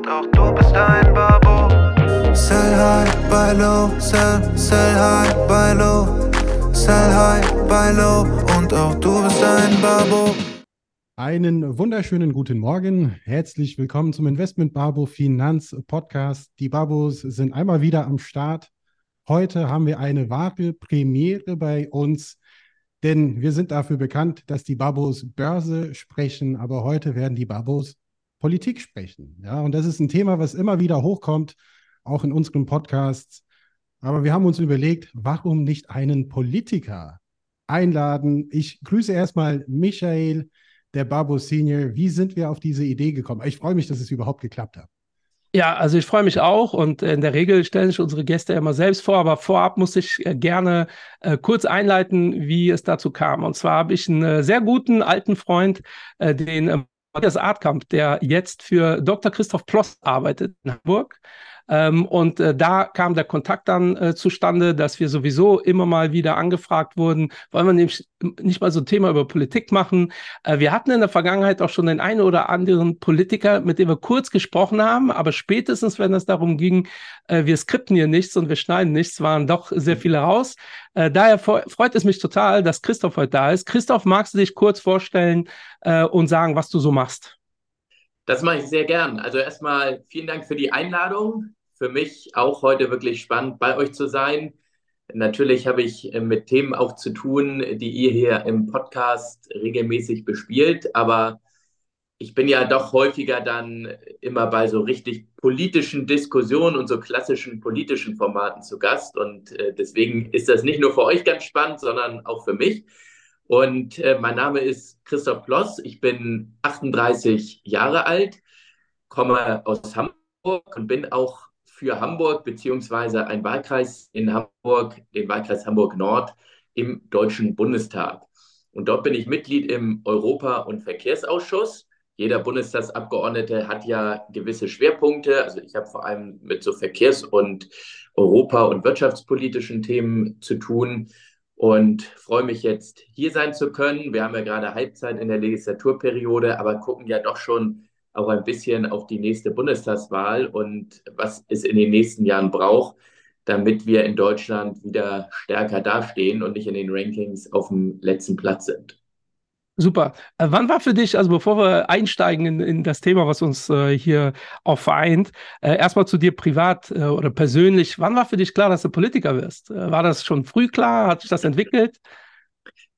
und auch du bist ein Babo. Sell high, buy low, sell, sell high, buy low. Sell high, buy low und auch du bist ein Babo. Einen wunderschönen guten Morgen. Herzlich willkommen zum Investment Babo Finanz Podcast. Die Babos sind einmal wieder am Start. Heute haben wir eine wahre Premiere bei uns, denn wir sind dafür bekannt, dass die Babos Börse sprechen, aber heute werden die Babos Politik sprechen. Ja, und das ist ein Thema, was immer wieder hochkommt, auch in unseren Podcasts. Aber wir haben uns überlegt, warum nicht einen Politiker einladen? Ich grüße erstmal Michael, der Babo Senior. Wie sind wir auf diese Idee gekommen? Ich freue mich, dass es überhaupt geklappt hat. Ja, also ich freue mich auch und in der Regel stellen sich unsere Gäste immer selbst vor, aber vorab muss ich äh, gerne äh, kurz einleiten, wie es dazu kam. Und zwar habe ich einen äh, sehr guten alten Freund, äh, den äh, Matthias Artkamp, der jetzt für Dr. Christoph Ploss arbeitet in Hamburg. Ähm, und äh, da kam der Kontakt dann äh, zustande, dass wir sowieso immer mal wieder angefragt wurden, wollen wir nämlich nicht mal so ein Thema über Politik machen. Äh, wir hatten in der Vergangenheit auch schon den einen oder anderen Politiker, mit dem wir kurz gesprochen haben, aber spätestens, wenn es darum ging, äh, wir skripten hier nichts und wir schneiden nichts, waren doch sehr viele raus. Äh, daher freut es mich total, dass Christoph heute da ist. Christoph, magst du dich kurz vorstellen äh, und sagen, was du so machst? Das mache ich sehr gern. Also erstmal vielen Dank für die Einladung für mich auch heute wirklich spannend, bei euch zu sein. Natürlich habe ich äh, mit Themen auch zu tun, die ihr hier im Podcast regelmäßig bespielt, aber ich bin ja doch häufiger dann immer bei so richtig politischen Diskussionen und so klassischen politischen Formaten zu Gast. Und äh, deswegen ist das nicht nur für euch ganz spannend, sondern auch für mich. Und äh, mein Name ist Christoph Ploss. Ich bin 38 Jahre alt, komme aus Hamburg und bin auch für Hamburg beziehungsweise ein Wahlkreis in Hamburg, den Wahlkreis Hamburg Nord im Deutschen Bundestag. Und dort bin ich Mitglied im Europa- und Verkehrsausschuss. Jeder Bundestagsabgeordnete hat ja gewisse Schwerpunkte. Also ich habe vor allem mit so Verkehrs- und Europa- und wirtschaftspolitischen Themen zu tun und freue mich jetzt hier sein zu können. Wir haben ja gerade Halbzeit in der Legislaturperiode, aber gucken ja doch schon auch ein bisschen auf die nächste Bundestagswahl und was es in den nächsten Jahren braucht, damit wir in Deutschland wieder stärker dastehen und nicht in den Rankings auf dem letzten Platz sind. Super. Äh, wann war für dich, also bevor wir einsteigen in, in das Thema, was uns äh, hier auch vereint, äh, erstmal zu dir privat äh, oder persönlich, wann war für dich klar, dass du Politiker wirst? Äh, war das schon früh klar? Hat sich das entwickelt?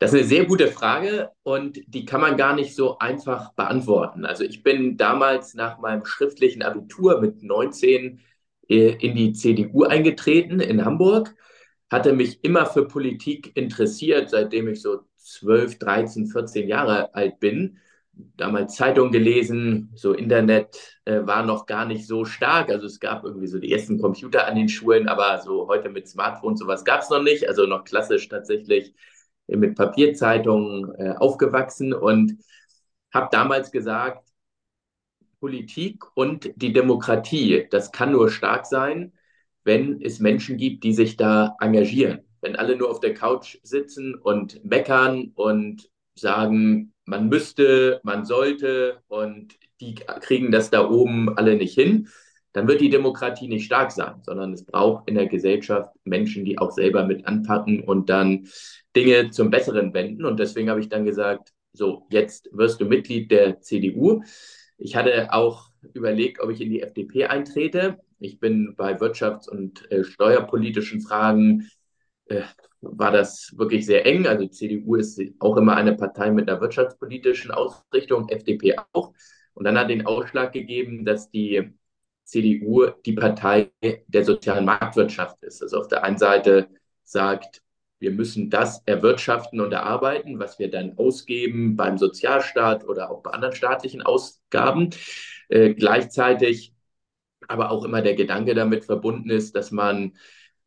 Das ist eine sehr gute Frage und die kann man gar nicht so einfach beantworten. Also ich bin damals nach meinem schriftlichen Abitur mit 19 äh, in die CDU eingetreten in Hamburg, hatte mich immer für Politik interessiert, seitdem ich so 12, 13, 14 Jahre alt bin. Damals Zeitung gelesen, so Internet äh, war noch gar nicht so stark. Also es gab irgendwie so die ersten Computer an den Schulen, aber so heute mit Smartphones sowas gab es noch nicht. Also noch klassisch tatsächlich mit Papierzeitungen äh, aufgewachsen und habe damals gesagt, Politik und die Demokratie, das kann nur stark sein, wenn es Menschen gibt, die sich da engagieren. Wenn alle nur auf der Couch sitzen und meckern und sagen, man müsste, man sollte und die kriegen das da oben alle nicht hin, dann wird die Demokratie nicht stark sein, sondern es braucht in der Gesellschaft Menschen, die auch selber mit anpacken und dann Dinge zum Besseren wenden. Und deswegen habe ich dann gesagt, so, jetzt wirst du Mitglied der CDU. Ich hatte auch überlegt, ob ich in die FDP eintrete. Ich bin bei wirtschafts- und äh, steuerpolitischen Fragen, äh, war das wirklich sehr eng. Also CDU ist auch immer eine Partei mit einer wirtschaftspolitischen Ausrichtung, FDP auch. Und dann hat den Ausschlag gegeben, dass die CDU die Partei der sozialen Marktwirtschaft ist. Also auf der einen Seite sagt, wir müssen das erwirtschaften und erarbeiten, was wir dann ausgeben beim Sozialstaat oder auch bei anderen staatlichen Ausgaben. Äh, gleichzeitig aber auch immer der Gedanke damit verbunden ist, dass man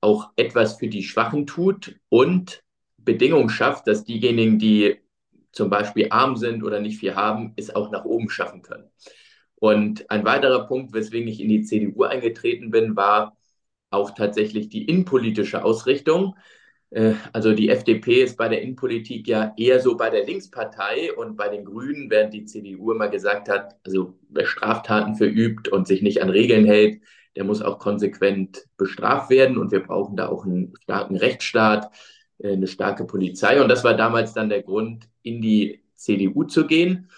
auch etwas für die Schwachen tut und Bedingungen schafft, dass diejenigen, die zum Beispiel arm sind oder nicht viel haben, es auch nach oben schaffen können. Und ein weiterer Punkt, weswegen ich in die CDU eingetreten bin, war auch tatsächlich die innenpolitische Ausrichtung. Äh, also die FDP ist bei der Innenpolitik ja eher so bei der Linkspartei und bei den Grünen, während die CDU immer gesagt hat, also wer Straftaten verübt und sich nicht an Regeln hält, der muss auch konsequent bestraft werden und wir brauchen da auch einen starken Rechtsstaat, äh, eine starke Polizei. Und das war damals dann der Grund, in die CDU zu gehen.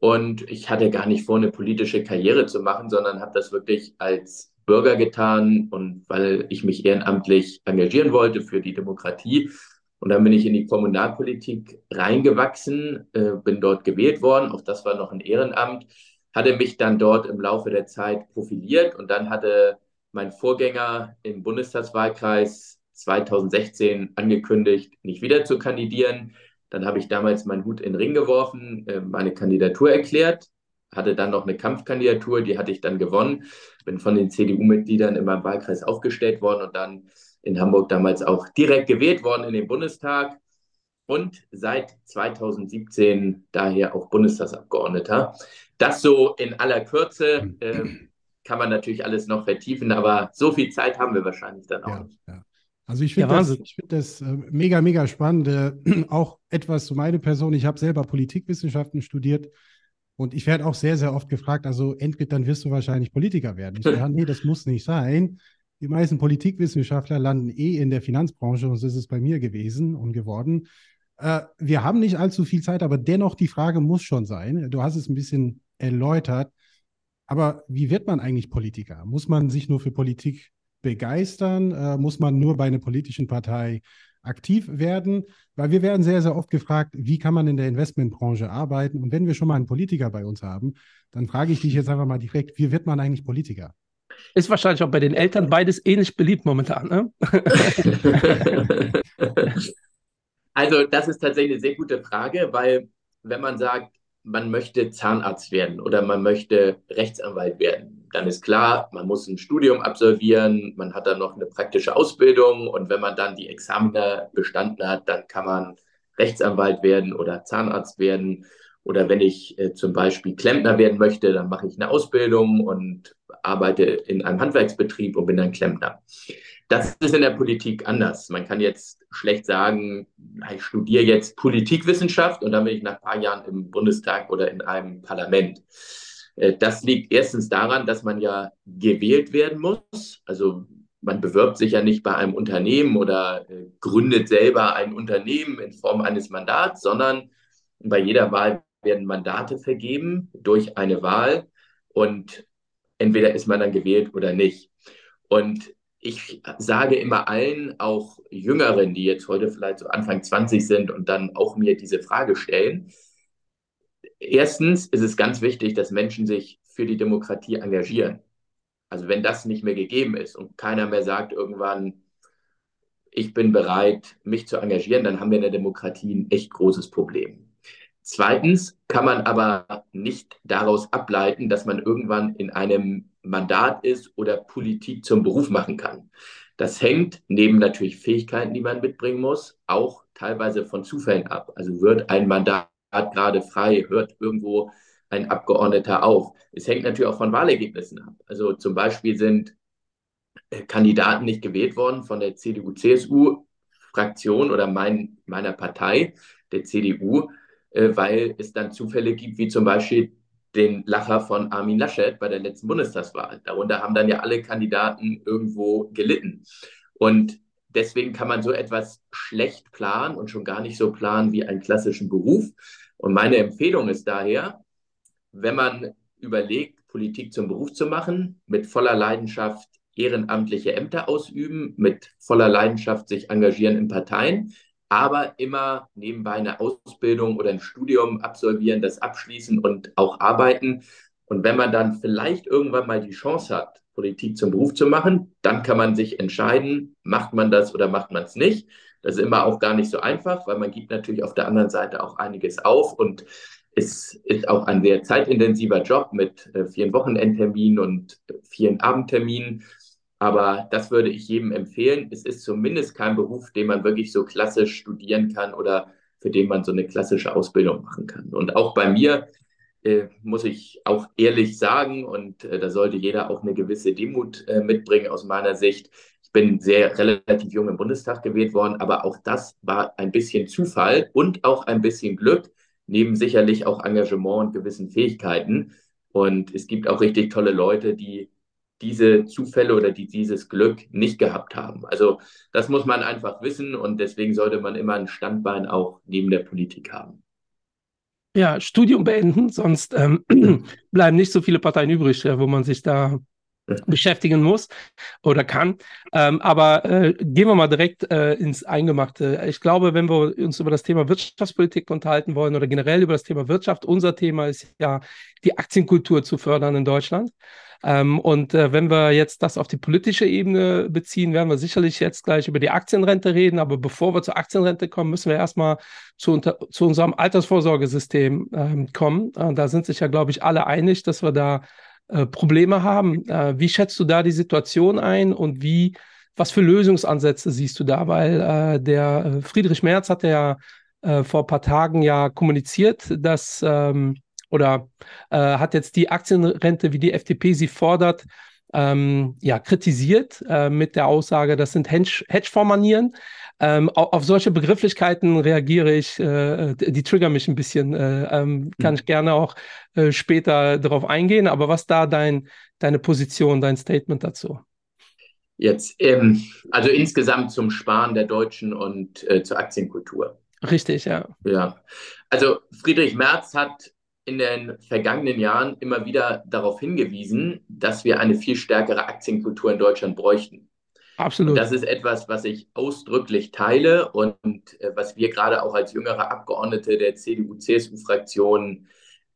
Und ich hatte gar nicht vor, eine politische Karriere zu machen, sondern habe das wirklich als Bürger getan und weil ich mich ehrenamtlich engagieren wollte für die Demokratie. Und dann bin ich in die Kommunalpolitik reingewachsen, äh, bin dort gewählt worden. Auch das war noch ein Ehrenamt. Hatte mich dann dort im Laufe der Zeit profiliert und dann hatte mein Vorgänger im Bundestagswahlkreis 2016 angekündigt, nicht wieder zu kandidieren. Dann habe ich damals meinen Hut in den Ring geworfen, äh, meine Kandidatur erklärt, hatte dann noch eine Kampfkandidatur, die hatte ich dann gewonnen, bin von den CDU-Mitgliedern in meinem Wahlkreis aufgestellt worden und dann in Hamburg damals auch direkt gewählt worden in den Bundestag und seit 2017 daher auch Bundestagsabgeordneter. Das so in aller Kürze äh, kann man natürlich alles noch vertiefen, aber so viel Zeit haben wir wahrscheinlich dann auch ja, nicht. Ja. Also ich finde Ja, das, ich find das äh, mega, mega spannend. Äh, auch etwas zu meiner Person. Ich habe selber Politikwissenschaften studiert und ich werde auch sehr, sehr oft gefragt, also Endrit, dann wirst du wahrscheinlich Politiker werden. Ich sage, nee, das muss nicht sein. Die meisten Politikwissenschaftler landen eh in der Finanzbranche und so ist es bei mir gewesen und geworden. Äh, wir haben nicht allzu viel Zeit, aber dennoch die Frage muss schon sein. Du hast es ein bisschen erläutert. Aber wie wird man eigentlich Politiker? Muss man sich nur für Politik begeistern? Äh, muss man nur bei einer politischen Partei aktiv werden? Weil wir werden sehr, sehr oft gefragt, wie kann man in der Investmentbranche arbeiten? Und wenn wir schon mal einen Politiker bei uns haben, dann frage ich dich jetzt einfach mal direkt, wie wird man eigentlich Politiker? Ist wahrscheinlich auch bei den Eltern beides ähnlich beliebt momentan. Ne? Also, das ist tatsächlich eine sehr gute Frage, weil wenn man sagt, man möchte Zahnarzt werden oder man möchte Rechtsanwalt werden, dann ist klar, man muss ein Studium absolvieren, man hat dann noch eine praktische Ausbildung und wenn man dann die Examiner bestanden hat, dann kann man Rechtsanwalt werden oder Zahnarzt werden. Oder wenn ich äh, zum Beispiel Klempner werden möchte, dann mache ich eine Ausbildung und arbeite in einem Handwerksbetrieb und bin dann Klempner. Das ist in der Politik anders. Man kann jetzt schlecht sagen, ich studiere jetzt Politikwissenschaft und dann bin ich nach ein paar Jahren im Bundestag oder in einem Parlament. Äh, Das liegt erstens daran, dass man ja gewählt werden muss. Also man bewirbt sich ja nicht bei einem Unternehmen oder äh, gründet selber ein Unternehmen in Form eines Mandats, sondern bei jeder Wahl werden Mandate vergeben durch eine Wahl und entweder ist man dann gewählt oder nicht. Und ich sage immer allen, auch Jüngeren, die jetzt heute vielleicht so Anfang 20 sind und dann auch mir diese Frage stellen, erstens ist es ganz wichtig, dass Menschen sich für die Demokratie engagieren. Also wenn das nicht mehr gegeben ist und keiner mehr sagt irgendwann, ich bin bereit, mich zu engagieren, dann haben wir in der Demokratie ein echt großes Problem. Zweitens kann man aber nicht daraus ableiten, dass man irgendwann in einem Mandat ist oder Politik zum Beruf machen kann. Das hängt neben natürlich Fähigkeiten, die man mitbringen muss, auch teilweise von Zufällen ab. Also wird ein Mandat gerade frei, hört irgendwo ein Abgeordneter auf. Es hängt natürlich auch von Wahlergebnissen ab. Also zum Beispiel sind äh, Kandidaten nicht gewählt worden von der CDU-CSU-Fraktion oder mein, meiner Partei, der CDU, äh, weil es dann Zufälle gibt, wie zum Beispiel den Lacher von Armin Laschet bei der letzten Bundestagswahl. Darunter haben dann ja alle Kandidaten irgendwo gelitten. Und deswegen kann man so etwas schlecht planen und schon gar nicht so planen wie einen klassischen Beruf. Und meine Empfehlung ist daher, wenn man überlegt, Politik zum Beruf zu machen, mit voller Leidenschaft ehrenamtliche Ämter ausüben, mit voller Leidenschaft sich engagieren in Parteien, aber immer nebenbei eine Ausbildung oder ein Studium absolvieren, das abschließen und auch arbeiten. Und wenn man dann vielleicht irgendwann mal die Chance hat, Politik zum Beruf zu machen, dann kann man sich entscheiden, macht man das oder macht man es nicht. Das ist immer auch gar nicht so einfach, weil man gibt natürlich auf der anderen Seite auch einiges auf und es ist auch ein sehr zeitintensiver Job mit äh, vielen Wochenendterminen und vielen Abendterminen. Aber das würde ich jedem empfehlen. Es ist zumindest kein Beruf, den man wirklich so klassisch studieren kann oder für den man so eine klassische Ausbildung machen kann. Und auch bei mir äh, muss ich auch ehrlich sagen, und äh, da sollte jeder auch eine gewisse Demut äh, mitbringen aus meiner Sicht. Ich bin sehr relativ jung im Bundestag gewählt worden, aber auch das war ein bisschen Zufall und auch ein bisschen Glück, neben sicherlich auch Engagement und gewissen Fähigkeiten. Und es gibt auch richtig tolle Leute, die diese Zufälle oder die dieses Glück nicht gehabt haben. Also das muss man einfach wissen und deswegen sollte man immer ein Standbein auch neben der Politik haben. Ja, Studium beenden, sonst ähm, bleiben nicht so viele Parteien übrig, wo man sich da beschäftigen muss oder kann. Ähm, aber äh, gehen wir mal direkt äh, ins Eingemachte. Ich glaube, wenn wir uns über das Thema Wirtschaftspolitik unterhalten wollen oder generell über das Thema Wirtschaft, unser Thema ist ja die Aktienkultur zu fördern in Deutschland. Ähm, und äh, wenn wir jetzt das auf die politische Ebene beziehen, werden wir sicherlich jetzt gleich über die Aktienrente reden. Aber bevor wir zur Aktienrente kommen, müssen wir erstmal zu, unter, zu unserem Altersvorsorgesystem ähm, kommen. Äh, da sind sich ja, glaube ich, alle einig, dass wir da äh, Probleme haben. Äh, wie schätzt du da die Situation ein und wie, was für Lösungsansätze siehst du da? Weil äh, der äh, Friedrich Merz hat ja vor ein paar Tagen ja kommuniziert, dass ähm, oder äh, hat jetzt die Aktienrente, wie die FDP sie fordert, ähm, ja, kritisiert äh, mit der Aussage, das sind Hedgefondsmanieren. Ähm, auf, auf, solche Begrifflichkeiten reagiere ich, äh, die triggern mich ein bisschen. Äh, ähm, kann ich gerne auch äh, später darauf eingehen. Aber was da dein, deine Position, dein Statement dazu? Jetzt, ähm, also insgesamt zum Sparen der Deutschen und äh, zur Aktienkultur. Richtig, ja. Ja. Also Friedrich Merz hat in den vergangenen Jahren immer wieder darauf hingewiesen, dass wir eine viel stärkere Aktienkultur in Deutschland bräuchten. Absolut. Und das ist etwas, was ich ausdrücklich teile und äh, was wir gerade auch als jüngere Abgeordnete der CDU-CSU-Fraktion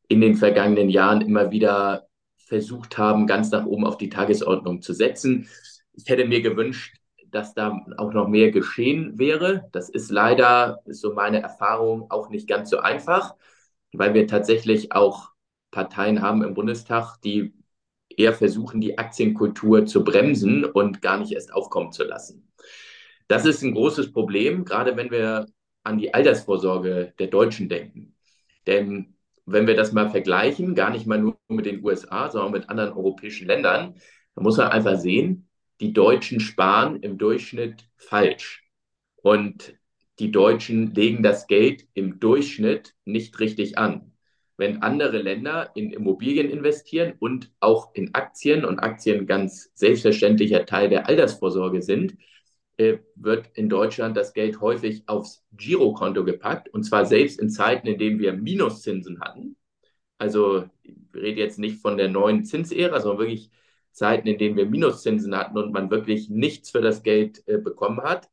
in den vergangenen Jahren immer wieder versucht haben, ganz nach oben auf die Tagesordnung zu setzen. Ich hätte mir gewünscht, dass da auch noch mehr geschehen wäre. Das ist leider, ist so meine Erfahrung, auch nicht ganz so einfach weil wir tatsächlich auch Parteien haben im Bundestag, die eher versuchen, die Aktienkultur zu bremsen und gar nicht erst aufkommen zu lassen. Das ist ein großes Problem, gerade wenn wir an die Altersvorsorge der Deutschen denken. Denn wenn wir das mal vergleichen, gar nicht mal nur mit den USA, sondern mit anderen europäischen Ländern, dann muss man einfach sehen, die Deutschen sparen im Durchschnitt falsch. Und die Deutschen legen das Geld im Durchschnitt nicht richtig an. Wenn andere Länder in Immobilien investieren und auch in Aktien und Aktien ganz selbstverständlicher Teil der Altersvorsorge sind, äh, wird in Deutschland das Geld häufig aufs Girokonto gepackt und zwar selbst in Zeiten, in denen wir Minuszinsen hatten. Also ich rede jetzt nicht von der neuen Zinsära, sondern wirklich Zeiten, in denen wir Minuszinsen hatten und man wirklich nichts für das Geld äh, bekommen hat.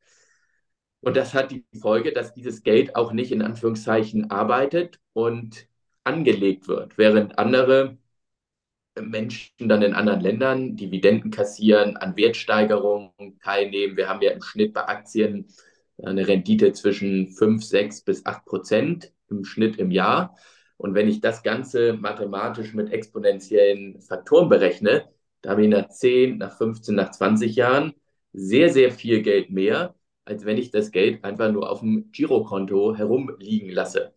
Und das hat die Folge, dass dieses Geld auch nicht in Anführungszeichen arbeitet und angelegt wird, während andere Menschen dann in anderen Ländern Dividenden kassieren, an Wertsteigerungen teilnehmen. Wir haben ja im Schnitt bei Aktien eine Rendite zwischen 5, 6 bis 8 Prozent im Schnitt im Jahr. Und wenn ich das Ganze mathematisch mit exponentiellen Faktoren berechne, da habe ich nach 10, nach 15, nach 20 Jahren sehr, sehr viel Geld mehr, als wenn ich das Geld einfach nur auf dem Girokonto herumliegen lasse.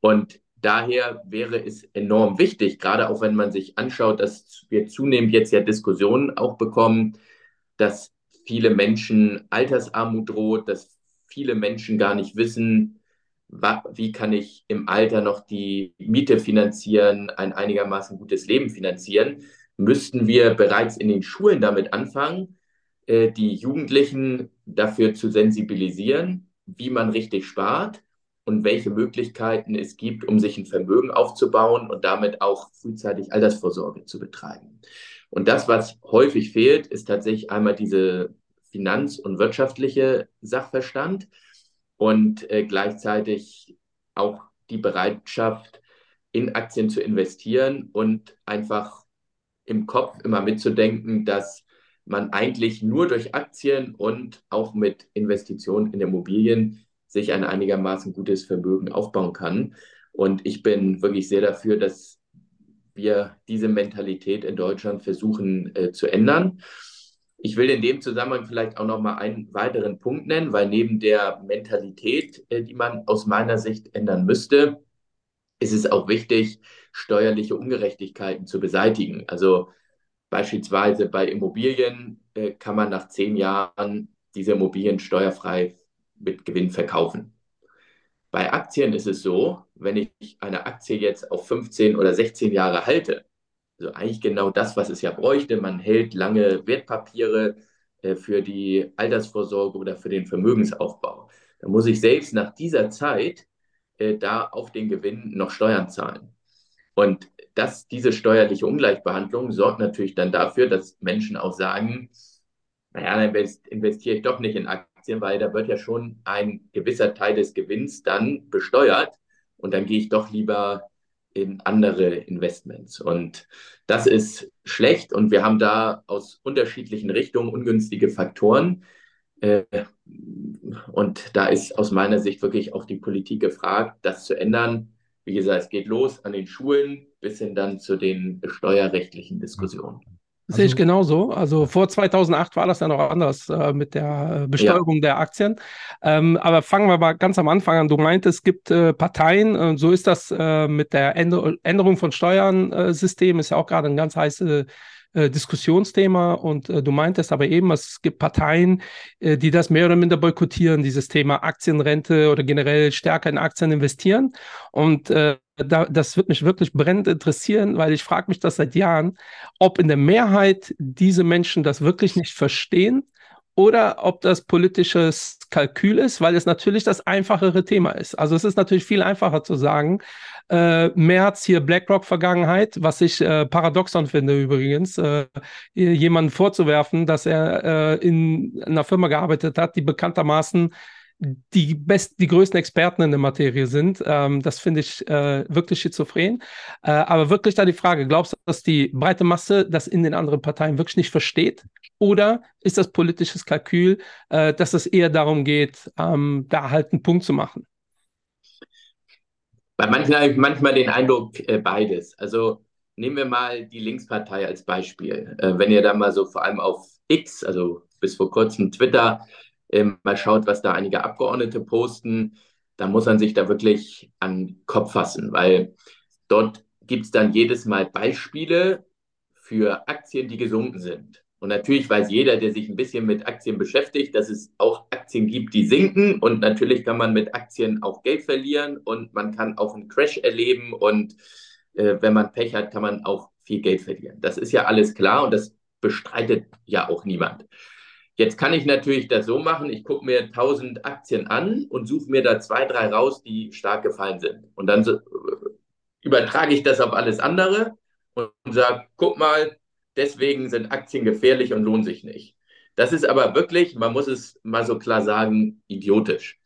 Und daher wäre es enorm wichtig, gerade auch wenn man sich anschaut, dass wir zunehmend jetzt ja Diskussionen auch bekommen, dass viele Menschen Altersarmut droht, dass viele Menschen gar nicht wissen, wie kann ich im Alter noch die Miete finanzieren, ein einigermaßen gutes Leben finanzieren, müssten wir bereits in den Schulen damit anfangen, äh, die Jugendlichen dafür zu sensibilisieren, wie man richtig spart und welche Möglichkeiten es gibt, um sich ein Vermögen aufzubauen und damit auch frühzeitig Altersvorsorge zu betreiben. Und das, was häufig fehlt, ist tatsächlich einmal diese finanz- und wirtschaftliche Sachverstand und äh, gleichzeitig auch die Bereitschaft, in Aktien zu investieren und einfach im Kopf immer mitzudenken, dass man eigentlich nur durch Aktien und auch mit Investitionen in Immobilien sich ein einigermaßen gutes Vermögen aufbauen kann. Und ich bin wirklich sehr dafür, dass wir diese Mentalität in Deutschland versuchen äh, zu ändern. Ich will in dem Zusammenhang vielleicht auch noch mal einen weiteren Punkt nennen, weil neben der Mentalität, äh, die man aus meiner Sicht ändern müsste, ist es auch wichtig, steuerliche Ungerechtigkeiten zu beseitigen. Also Beispielsweise bei Immobilien äh, kann man nach zehn Jahren diese Immobilien steuerfrei mit Gewinn verkaufen. Bei Aktien ist es so, wenn ich eine Aktie jetzt auf 15 oder 16 Jahre halte, also eigentlich genau das, was es ja bräuchte, man hält lange Wertpapiere äh, für die Altersvorsorge oder für den Vermögensaufbau, dann muss ich selbst nach dieser Zeit äh, da auf den Gewinn noch Steuern zahlen. Und das, diese steuerliche Ungleichbehandlung sorgt natürlich dann dafür, dass Menschen auch sagen, naja, dann investiere ich doch nicht in Aktien, weil da wird ja schon ein gewisser Teil des Gewinns dann besteuert und dann gehe ich doch lieber in andere Investments. Und das ist schlecht und wir haben da aus unterschiedlichen Richtungen ungünstige Faktoren. Äh, und da ist aus meiner Sicht wirklich auch die Politik gefragt, das zu ändern. Wie gesagt, es geht los an den Schulen bis hin dann zu den steuerrechtlichen Diskussionen. Also, Sehe ich genauso. Also vor 2008 war das ja noch anders äh, mit der äh, Besteuerung ja. der Aktien. Ähm, aber fangen wir mal ganz am Anfang an. Du meintest, es gibt äh, Parteien, äh, so ist das äh, mit der Änder Änderung von Steuersystemen, ist ja auch gerade ein ganz heißes äh, Diskussionsthema. Und du meintest aber eben, es gibt Parteien, die das mehr oder minder boykottieren, dieses Thema Aktienrente oder generell stärker in Aktien investieren. Und da, das wird mich wirklich brennend interessieren, weil ich frage mich das seit Jahren, ob in der Mehrheit diese Menschen das wirklich nicht verstehen oder ob das politisches Kalkül ist, weil es natürlich das einfachere Thema ist. Also es ist natürlich viel einfacher zu sagen, äh, März hier BlackRock-Vergangenheit, was ich äh, paradoxon finde übrigens, äh, jemanden vorzuwerfen, dass er äh, in einer Firma gearbeitet hat, die bekanntermaßen die best, die größten Experten in der Materie sind. Ähm, das finde ich äh, wirklich schizophren. Äh, aber wirklich da die Frage, glaubst du, dass die breite Masse das in den anderen Parteien wirklich nicht versteht? Oder ist das politisches Kalkül, äh, dass es eher darum geht, ähm, da halt einen Punkt zu machen? Bei manchen habe ich manchmal den Eindruck, äh, beides. Also nehmen wir mal die Linkspartei als Beispiel. Äh, wenn ihr da mal so vor allem auf X, also bis vor kurzem Twitter, ähm, mal schaut, was da einige Abgeordnete posten, dann muss man sich da wirklich an den Kopf fassen, weil dort gibt es dann jedes Mal Beispiele für Aktien, die gesunken sind. Und natürlich weiß jeder, der sich ein bisschen mit Aktien beschäftigt, dass es auch Aktien gibt, die sinken. Und natürlich kann man mit Aktien auch Geld verlieren und man kann auch einen Crash erleben. Und äh, wenn man Pech hat, kann man auch viel Geld verlieren. Das ist ja alles klar und das bestreitet ja auch niemand. Jetzt kann ich natürlich das so machen, ich gucke mir 1000 Aktien an und suche mir da zwei, drei raus, die stark gefallen sind. Und dann so, äh, übertrage ich das auf alles andere und sage, guck mal, deswegen sind Aktien gefährlich und lohnen sich nicht. Das ist aber wirklich, man muss es mal so klar sagen, idiotisch.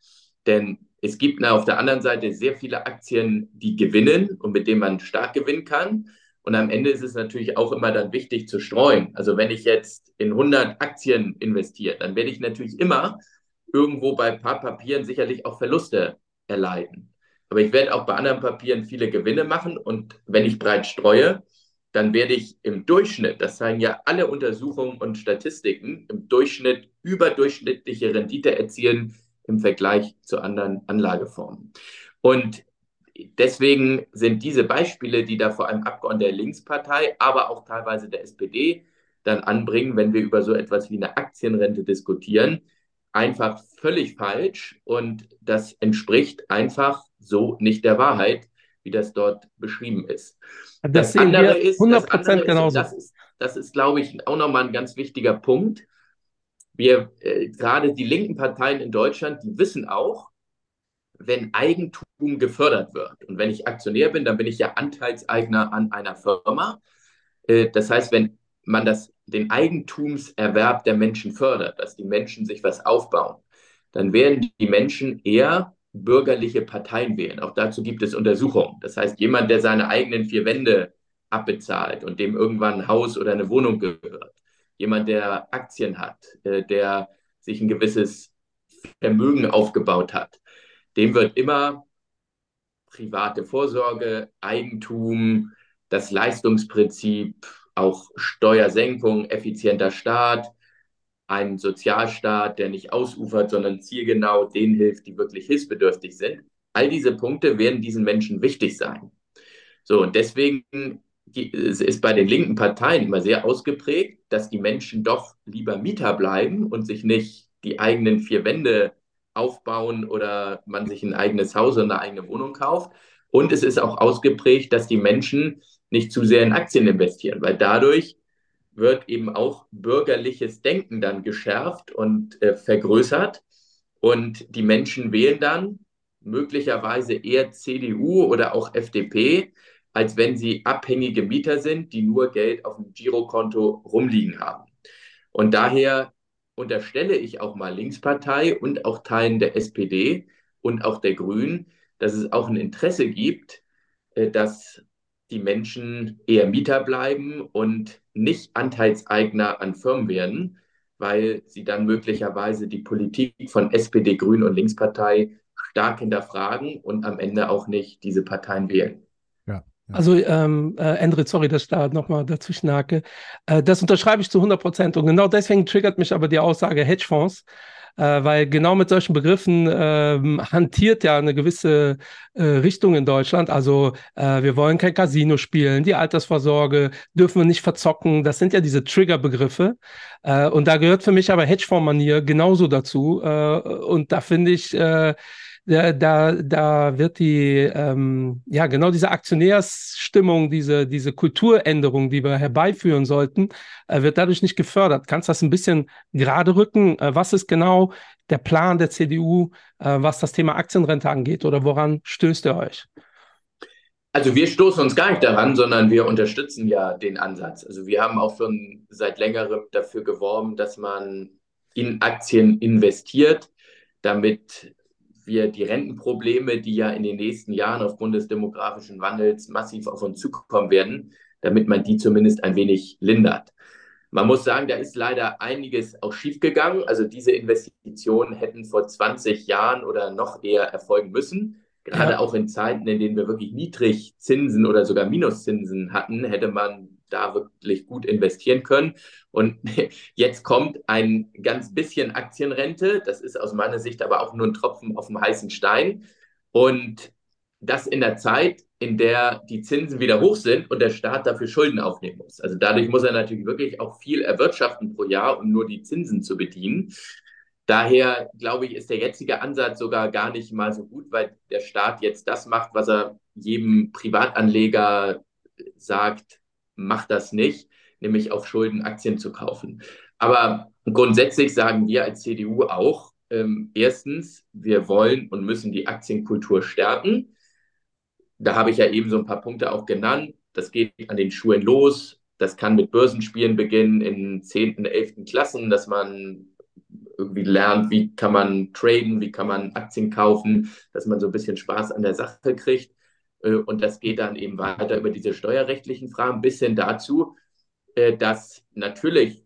Denn es gibt auf der anderen Seite sehr viele Aktien, die gewinnen und mit denen man stark gewinnen kann. Und am Ende ist es natürlich auch immer dann wichtig zu streuen. Also wenn ich jetzt in 100 Aktien investiere, dann werde ich natürlich immer irgendwo bei ein paar Papieren sicherlich auch Verluste erleiden. Aber ich werde auch bei anderen Papieren viele Gewinne machen. Und wenn ich breit streue, dann werde ich im Durchschnitt, das zeigen ja alle Untersuchungen und Statistiken, im Durchschnitt überdurchschnittliche Rendite erzielen im Vergleich zu anderen Anlageformen. Und deswegen sind diese Beispiele, die da vor allem Abgeordnete der Linkspartei, aber auch teilweise der SPD dann anbringen, wenn wir über so etwas wie eine Aktienrente diskutieren, einfach völlig falsch und das entspricht einfach so nicht der Wahrheit, wie das dort beschrieben ist. Das, das andere ist, 100 das andere genauso. das ist, das ist, glaube ich, auch nochmal ein ganz wichtiger Punkt. Wir, äh, gerade die linken Parteien in Deutschland, die wissen auch, wenn Eigentum gefördert wird. Und wenn ich Aktionär bin, dann bin ich ja Anteilseigner an einer Firma. Äh, das heißt, wenn man das, den Eigentumserwerb der Menschen fördert, dass die Menschen sich was aufbauen, dann werden die Menschen eher bürgerliche Parteien wählen. Auch dazu gibt es Untersuchungen. Das heißt, jemand, der seine eigenen vier Wände abbezahlt und dem irgendwann ein Haus oder eine Wohnung gehört, jemand, der Aktien hat, äh, der sich ein gewisses Vermögen aufgebaut hat, dem wird immer private Vorsorge, Eigentum, das Leistungsprinzip, auch Steuersenkung, effizienter Staat, ein Sozialstaat, der nicht ausufert, sondern zielgenau denen hilft, die wirklich hilfsbedürftig sind. All diese Punkte werden diesen Menschen wichtig sein. So, und deswegen ist bei den linken Parteien immer sehr ausgeprägt, dass die Menschen doch lieber Mieter bleiben und sich nicht die eigenen vier Wände aufbauen oder man sich ein eigenes Haus oder eine eigene Wohnung kauft. Und es ist auch ausgeprägt, dass die Menschen nicht zu sehr in Aktien investieren, weil dadurch wird eben auch bürgerliches Denken dann geschärft und äh, vergrößert. Und die Menschen wählen dann möglicherweise eher CDU oder auch FDP, als wenn sie abhängige Mieter sind, die nur Geld auf dem Girokonto rumliegen haben. Und daher unterstelle ich auch mal Linkspartei und auch Teilen der SPD und auch der Grünen, dass es auch ein Interesse gibt, äh, dass die Menschen eher Mieter bleiben und nicht Anteilseigner an Firmen werden, weil sie dann möglicherweise die Politik von SPD, Grünen und Linkspartei stark hinterfragen und am Ende auch nicht diese Parteien wählen. Also, ähm, äh, André, sorry, dass ich da nochmal dazwischen hake. Äh, das unterschreibe ich zu 100 Prozent. Und genau deswegen triggert mich aber die Aussage Hedgefonds, äh, weil genau mit solchen Begriffen ähm, hantiert ja eine gewisse äh, Richtung in Deutschland. Also, äh, wir wollen kein Casino spielen, die Altersvorsorge dürfen wir nicht verzocken. Das sind ja diese Triggerbegriffe. Äh, und da gehört für mich aber Hedgefonds-Manier genauso dazu. und da finde ich, da, da, da wird die, ähm, ja, genau diese Aktionärsstimmung, diese, diese Kulturänderung, die wir herbeiführen sollten, äh, wird dadurch nicht gefördert. Kannst du das ein bisschen gerade rücken? Äh, was ist genau der Plan der CDU, äh, was das Thema Aktienrente angeht oder woran stößt ihr euch? Also wir stoßen uns gar nicht daran, sondern wir unterstützen ja den Ansatz. Also wir haben auch schon seit längerem dafür geworben, dass man in Aktien investiert, damit wir die Rentenprobleme, die ja in den nächsten Jahren aufgrund des demografischen Wandels massiv auf uns zukommen werden, damit man die zumindest ein wenig lindert. Man muss sagen, da ist leider einiges auch schiefgegangen. Also diese Investitionen hätten vor 20 Jahren oder noch eher erfolgen müssen. Gerade ja. auch in Zeiten, in denen wir wirklich niedrig Zinsen oder sogar Minuszinsen hatten, hätte man da wirklich gut investieren können. Und jetzt kommt ein ganz bisschen Aktienrente. Das ist aus meiner Sicht aber auch nur ein Tropfen auf dem heißen Stein. Und das in der Zeit, in der die Zinsen wieder hoch sind und der Staat dafür Schulden aufnehmen muss. Also dadurch muss er natürlich wirklich auch viel erwirtschaften pro Jahr, um nur die Zinsen zu bedienen. Daher glaube ich, ist der jetzige Ansatz sogar gar nicht mal so gut, weil der Staat jetzt das macht, was er jedem Privatanleger sagt, macht das nicht, nämlich auf Schulden Aktien zu kaufen. Aber grundsätzlich sagen wir als CDU auch, ähm, erstens, wir wollen und müssen die Aktienkultur stärken. Da habe ich ja eben so ein paar Punkte auch genannt. Das geht an den Schulen los. Das kann mit Börsenspielen beginnen in 10., 11. Klassen, dass man irgendwie lernt, wie kann man traden, wie kann man Aktien kaufen, dass man so ein bisschen Spaß an der Sache kriegt. Äh, und das geht dann eben weiter über diese steuerrechtlichen Fragen bis hin dazu, äh, dass natürlich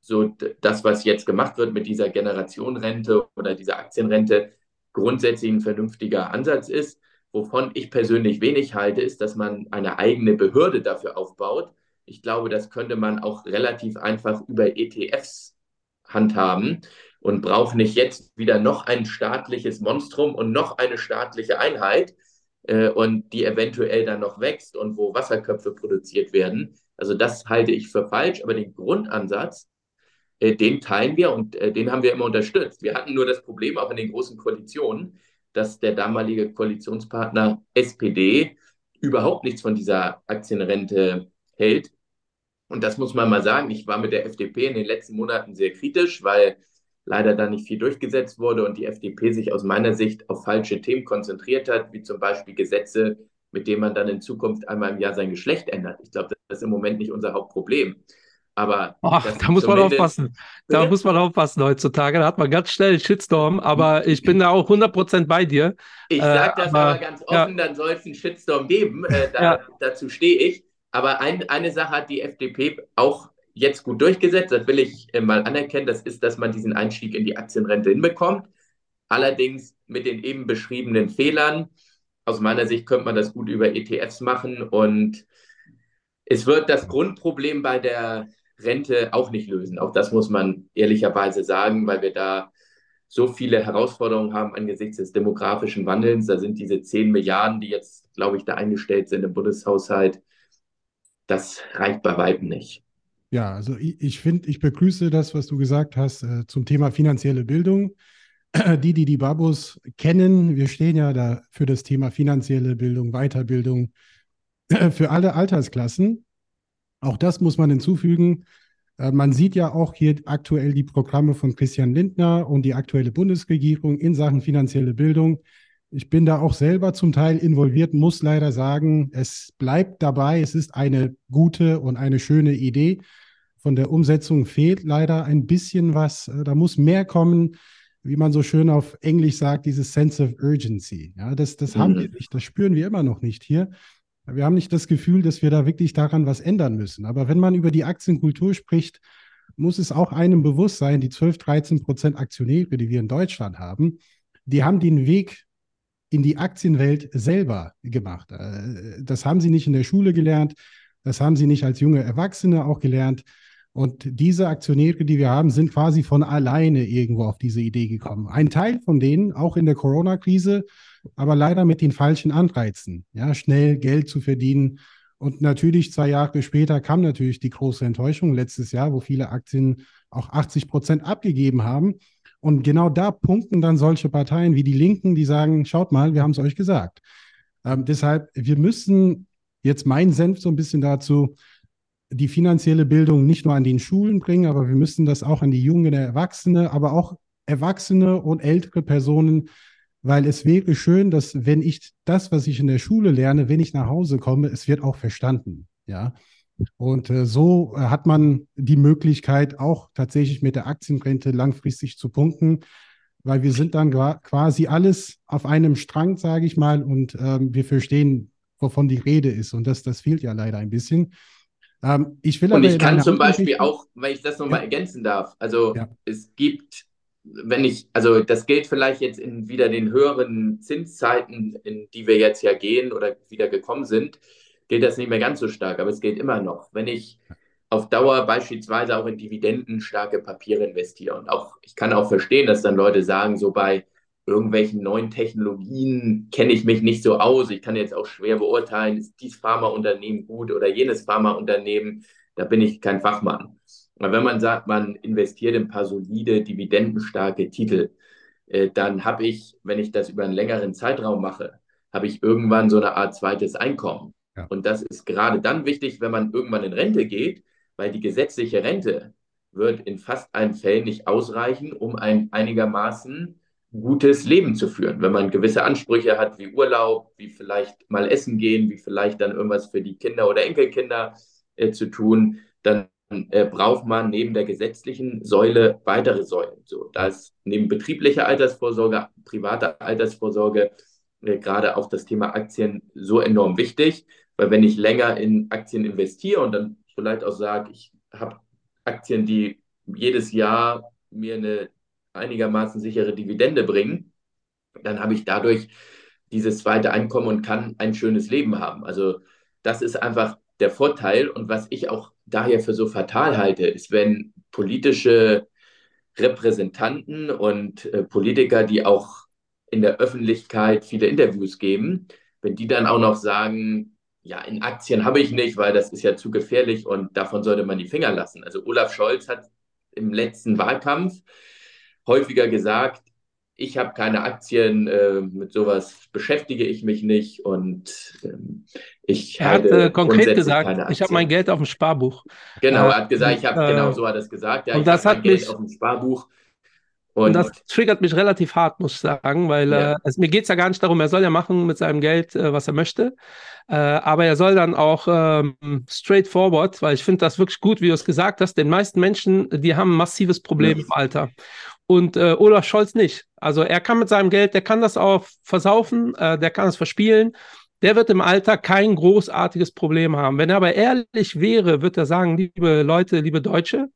so das, was jetzt gemacht wird mit dieser Generationenrente oder dieser Aktienrente, grundsätzlich ein vernünftiger Ansatz ist. Wovon ich persönlich wenig halte, ist, dass man eine eigene Behörde dafür aufbaut. Ich glaube, das könnte man auch relativ einfach über ETFs handhaben und braucht nicht jetzt wieder noch ein staatliches Monstrum und noch eine staatliche Einheit, äh, und die eventuell dann noch wächst und wo Wasserköpfe produziert werden. Also das halte ich für falsch, aber den Grundansatz, äh, den teilen wir und äh, den haben wir immer unterstützt. Wir hatten nur das Problem auch in den großen Koalitionen, dass der damalige Koalitionspartner SPD überhaupt nichts von dieser Aktienrente hält. Und das muss man mal sagen. Ich war mit der FDP in den letzten Monaten sehr kritisch, weil leider da nicht viel durchgesetzt wurde und die FDP sich aus meiner Sicht auf falsche Themen konzentriert hat, wie zum Beispiel Gesetze, mit denen man dann in Zukunft einmal im Jahr sein Geschlecht ändert. Ich glaube, das ist im Moment nicht unser Hauptproblem. Aber Ach, da muss man aufpassen. Da muss man aufpassen heutzutage. Da hat man ganz schnell einen Shitstorm, aber ich bin da auch 100% bei dir. Ich sage äh, das aber, aber, ganz offen, ja. dann soll es einen Shitstorm geben. Äh, da, ja. Dazu stehe ich. Aber ein, eine Sache hat die FDP auch jetzt gut durchgesetzt. Das will ich äh, mal anerkennen. Das ist, dass man diesen Einstieg in die Aktienrente hinbekommt. Allerdings mit den eben beschriebenen Fehlern. Aus meiner Sicht könnte man das gut über ETFs machen und es wird das Grundproblem bei der Rente auch nicht lösen. Auch das muss man ehrlicherweise sagen, weil wir da so viele Herausforderungen haben angesichts des demografischen Wandels. Da sind diese 10 Milliarden, die jetzt, glaube ich, da eingestellt sind im Bundeshaushalt, das reicht bei weitem nicht. Ja, also ich, ich finde, ich begrüße das, was du gesagt hast äh, zum Thema finanzielle Bildung. Die, die die Babos kennen, wir stehen ja da für das Thema finanzielle Bildung, Weiterbildung für alle Altersklassen. Auch das muss man hinzufügen. Äh, man sieht ja auch hier aktuell die Programme von Christian Lindner und die aktuelle Bundesregierung in Sachen finanzielle Bildung. Ich bin da auch selber zum Teil involviert, muss leider sagen, es bleibt dabei, es ist eine gute und eine schöne Idee. Von der Umsetzung fehlt leider ein bisschen was. Äh, da muss mehr kommen, wie man so schön auf Englisch sagt, dieses Sense of Urgency. Ja, das, das mhm. haben wir nicht, das spüren wir immer noch nicht hier. Wir haben nicht das Gefühl, dass wir da wirklich daran was ändern müssen. Aber wenn man über die Aktienkultur spricht, muss es auch einem bewusst sein, die 12, 13 Prozent Aktionäre, die wir in Deutschland haben, die haben den Weg in die Aktienwelt selber gemacht. Äh, das haben sie nicht in der Schule gelernt, das haben sie nicht als junge Erwachsene auch gelernt. Und diese Aktionäre, die wir haben, sind quasi von alleine irgendwo auf diese Idee gekommen. Ein Teil von denen, auch in der Corona-Krise, aber leider mit den falschen Anreizen, ja, schnell Geld zu verdienen. Und natürlich zwei Jahre später kam natürlich die große Enttäuschung letztes Jahr, wo viele Aktien auch 80 Prozent abgegeben haben. Und genau da punkten dann solche Parteien wie die Linken, die sagen, schaut mal, wir haben es euch gesagt. Ähm, deshalb, wir müssen jetzt mein Senf so ein bisschen dazu, die finanzielle Bildung nicht nur an den Schulen bringen, aber wir müssen das auch an die jungen Erwachsene, aber auch Erwachsene und ältere Personen weil es wäre schön, dass wenn ich das, was ich in der Schule lerne, wenn ich nach Hause komme, es wird auch verstanden. Ja. Und äh, so äh, hat man die Möglichkeit, auch tatsächlich mit der Aktienrente langfristig zu punkten, weil wir sind dann quasi alles auf einem Strang, sage ich mal, und ähm, wir verstehen, wovon die Rede ist. Und das, das fehlt ja leider ein bisschen. Ähm, ich will und ich kann zum Beispiel auch, wenn ich das nochmal ja. ergänzen darf, also ja. es gibt wenn ich, also das gilt vielleicht jetzt in wieder den höheren Zinszeiten, in die wir jetzt ja gehen oder wieder gekommen sind, gilt das nicht mehr ganz so stark, aber es gilt immer noch. Wenn ich auf Dauer beispielsweise auch in dividendenstarke Papiere investiere und auch, ich kann auch verstehen, dass dann Leute sagen, so bei irgendwelchen neuen Technologien kenne ich mich nicht so aus. Ich kann jetzt auch schwer beurteilen, ist dies Pharmaunternehmen gut oder jenes Pharmaunternehmen. Da bin ich kein Fachmann. Aber wenn man sagt, man investiert in ein paar solide, dividendenstarke Titel, äh, dann habe ich, wenn ich das über einen längeren Zeitraum mache, habe ich irgendwann so eine Art zweites Einkommen. Ja. Und das ist gerade dann wichtig, wenn man irgendwann in Rente geht, weil die gesetzliche Rente wird in fast allen Fällen nicht ausreichen, um ein einigermaßen gutes Leben zu führen. Wenn man gewisse Ansprüche hat, wie Urlaub, wie vielleicht mal essen gehen, wie vielleicht dann irgendwas für die Kinder oder Enkelkinder äh, zu tun, dann äh, braucht man neben der gesetzlichen Säule weitere Säulen. So, da ist neben betrieblicher Altersvorsorge, privater Altersvorsorge äh, gerade auch das Thema Aktien so enorm wichtig, weil wenn ich länger in Aktien investiere und dann vielleicht auch sage, ich habe Aktien, die jedes Jahr mir eine einigermaßen sichere Dividende bringen, dann habe ich dadurch dieses zweite Einkommen und kann ein schönes Leben haben. Also das ist einfach der Vorteil und was ich auch daher für so fatal halte, ist, wenn politische Repräsentanten und äh, Politiker, die auch in der Öffentlichkeit viele Interviews geben, wenn die dann auch noch sagen, ja, in Aktien habe ich nicht, weil das ist ja zu gefährlich und davon sollte man die Finger lassen. Also Olaf Scholz hat im letzten Wahlkampf häufiger gesagt, ich habe keine Aktien, äh, mit sowas beschäftige ich mich nicht und ähm, ich er hat äh, konkret gesagt, ich habe mein Geld auf dem Sparbuch. Genau, er hat gesagt, ich habe, äh, genau so hat er es gesagt, ja, und das hat mich, auf dem Sparbuch. Und, und, das triggert mich relativ hart, muss ich sagen, weil ja. äh, es, mir geht es ja gar nicht darum, er soll ja machen mit seinem Geld, äh, was er möchte. Äh, aber er soll dann auch ähm, straightforward, weil ich finde das wirklich gut, wie du es gesagt hast, den meisten Menschen, die haben ein massives Problem ja. im Alter und äh, Olaf Scholz nicht. Also er kann mit seinem Geld, der kann das auch versaufen, äh, der kann es verspielen. Der wird im Alter kein großartiges Problem haben. Wenn er aber ehrlich wäre, wird er sagen, liebe Leute, liebe Deutsche,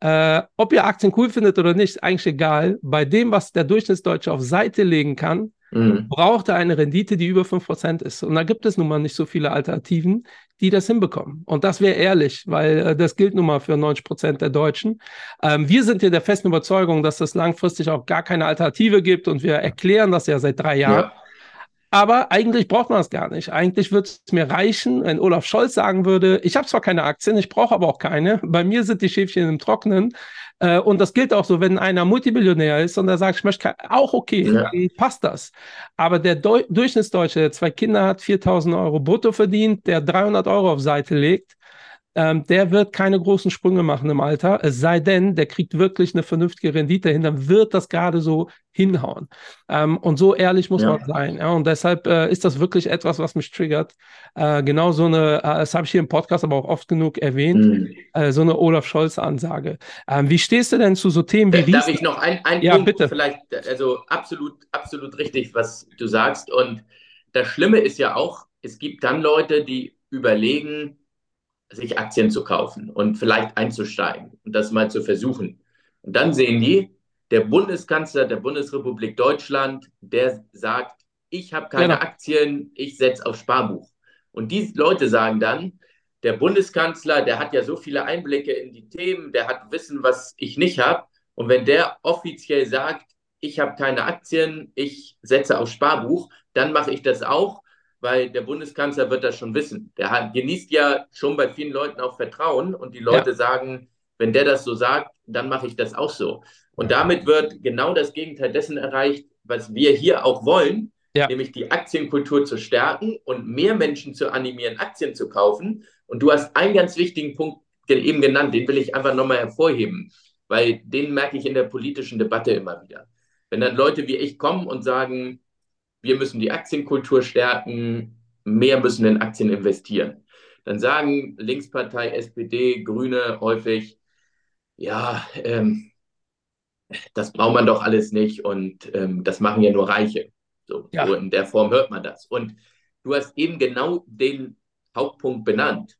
äh, ob ihr Aktien cool findet oder nicht, eigentlich egal. Bei dem, was der Durchschnittsdeutsche auf Seite legen kann, mhm. braucht er eine Rendite, die über 5% ist. Und da gibt es nun mal nicht so viele Alternativen, die das hinbekommen. Und das wäre ehrlich, weil äh, das gilt nun mal für 90% der Deutschen. Ähm, wir sind hier der festen Überzeugung, dass es langfristig auch gar keine Alternative gibt und wir erklären das ja seit drei Jahren. Ja. Aber eigentlich braucht man es gar nicht. Eigentlich würde es mir reichen, wenn Olaf Scholz sagen würde, ich habe zwar keine Aktien, ich brauche aber auch keine. Bei mir sind die Schäfchen im Trocknen. Äh, und das gilt auch so, wenn einer Multimillionär ist und er sagt, ich möchte auch okay, ja. dann passt das. Aber der Deu Durchschnittsdeutsche, der zwei Kinder hat, 4000 Euro brutto verdient, der 300 Euro auf Seite legt, ähm, der wird keine großen Sprünge machen im Alter, es sei denn, der kriegt wirklich eine vernünftige Rendite hin, dann wird das gerade so hinhauen. Ähm, und so ehrlich muss ja. man sein. Ja? Und deshalb äh, ist das wirklich etwas, was mich triggert. Äh, genau so eine, äh, das habe ich hier im Podcast aber auch oft genug erwähnt, mhm. Äh, so eine Olaf Scholz-Ansage. Ähm, wie stehst du denn zu so Themen wie Darf ich noch ein, ein ja, Punkt bitte. vielleicht, also absolut, absolut richtig, was du sagst. Und das Schlimme ist ja auch, es gibt dann Leute, die überlegen, sich Aktien zu kaufen und vielleicht einzusteigen und das mal zu versuchen. Und dann sehen die, der Bundeskanzler der Bundesrepublik Deutschland, der sagt, ich habe keine genau. Aktien, ich setze auf Sparbuch. Und die Leute sagen dann, der Bundeskanzler, der hat ja so viele Einblicke in die Themen, der hat Wissen, was ich nicht habe. Und wenn der offiziell sagt, ich habe keine Aktien, ich setze auf Sparbuch, dann mache ich das auch weil der Bundeskanzler wird das schon wissen. Der hat, genießt ja schon bei vielen Leuten auch Vertrauen und die Leute ja. sagen, wenn der das so sagt, dann mache ich das auch so. Und damit wird genau das Gegenteil dessen erreicht, was wir hier auch wollen, ja. nämlich die Aktienkultur zu stärken und mehr Menschen zu animieren, Aktien zu kaufen. Und du hast einen ganz wichtigen Punkt eben genannt, den will ich einfach nochmal hervorheben, weil den merke ich in der politischen Debatte immer wieder. Wenn dann Leute wie ich kommen und sagen, wir müssen die Aktienkultur stärken, mehr müssen in Aktien investieren. Dann sagen Linkspartei, SPD, Grüne häufig, ja, ähm, das braucht man doch alles nicht und ähm, das machen ja nur Reiche. So, ja. so in der Form hört man das. Und du hast eben genau den Hauptpunkt benannt.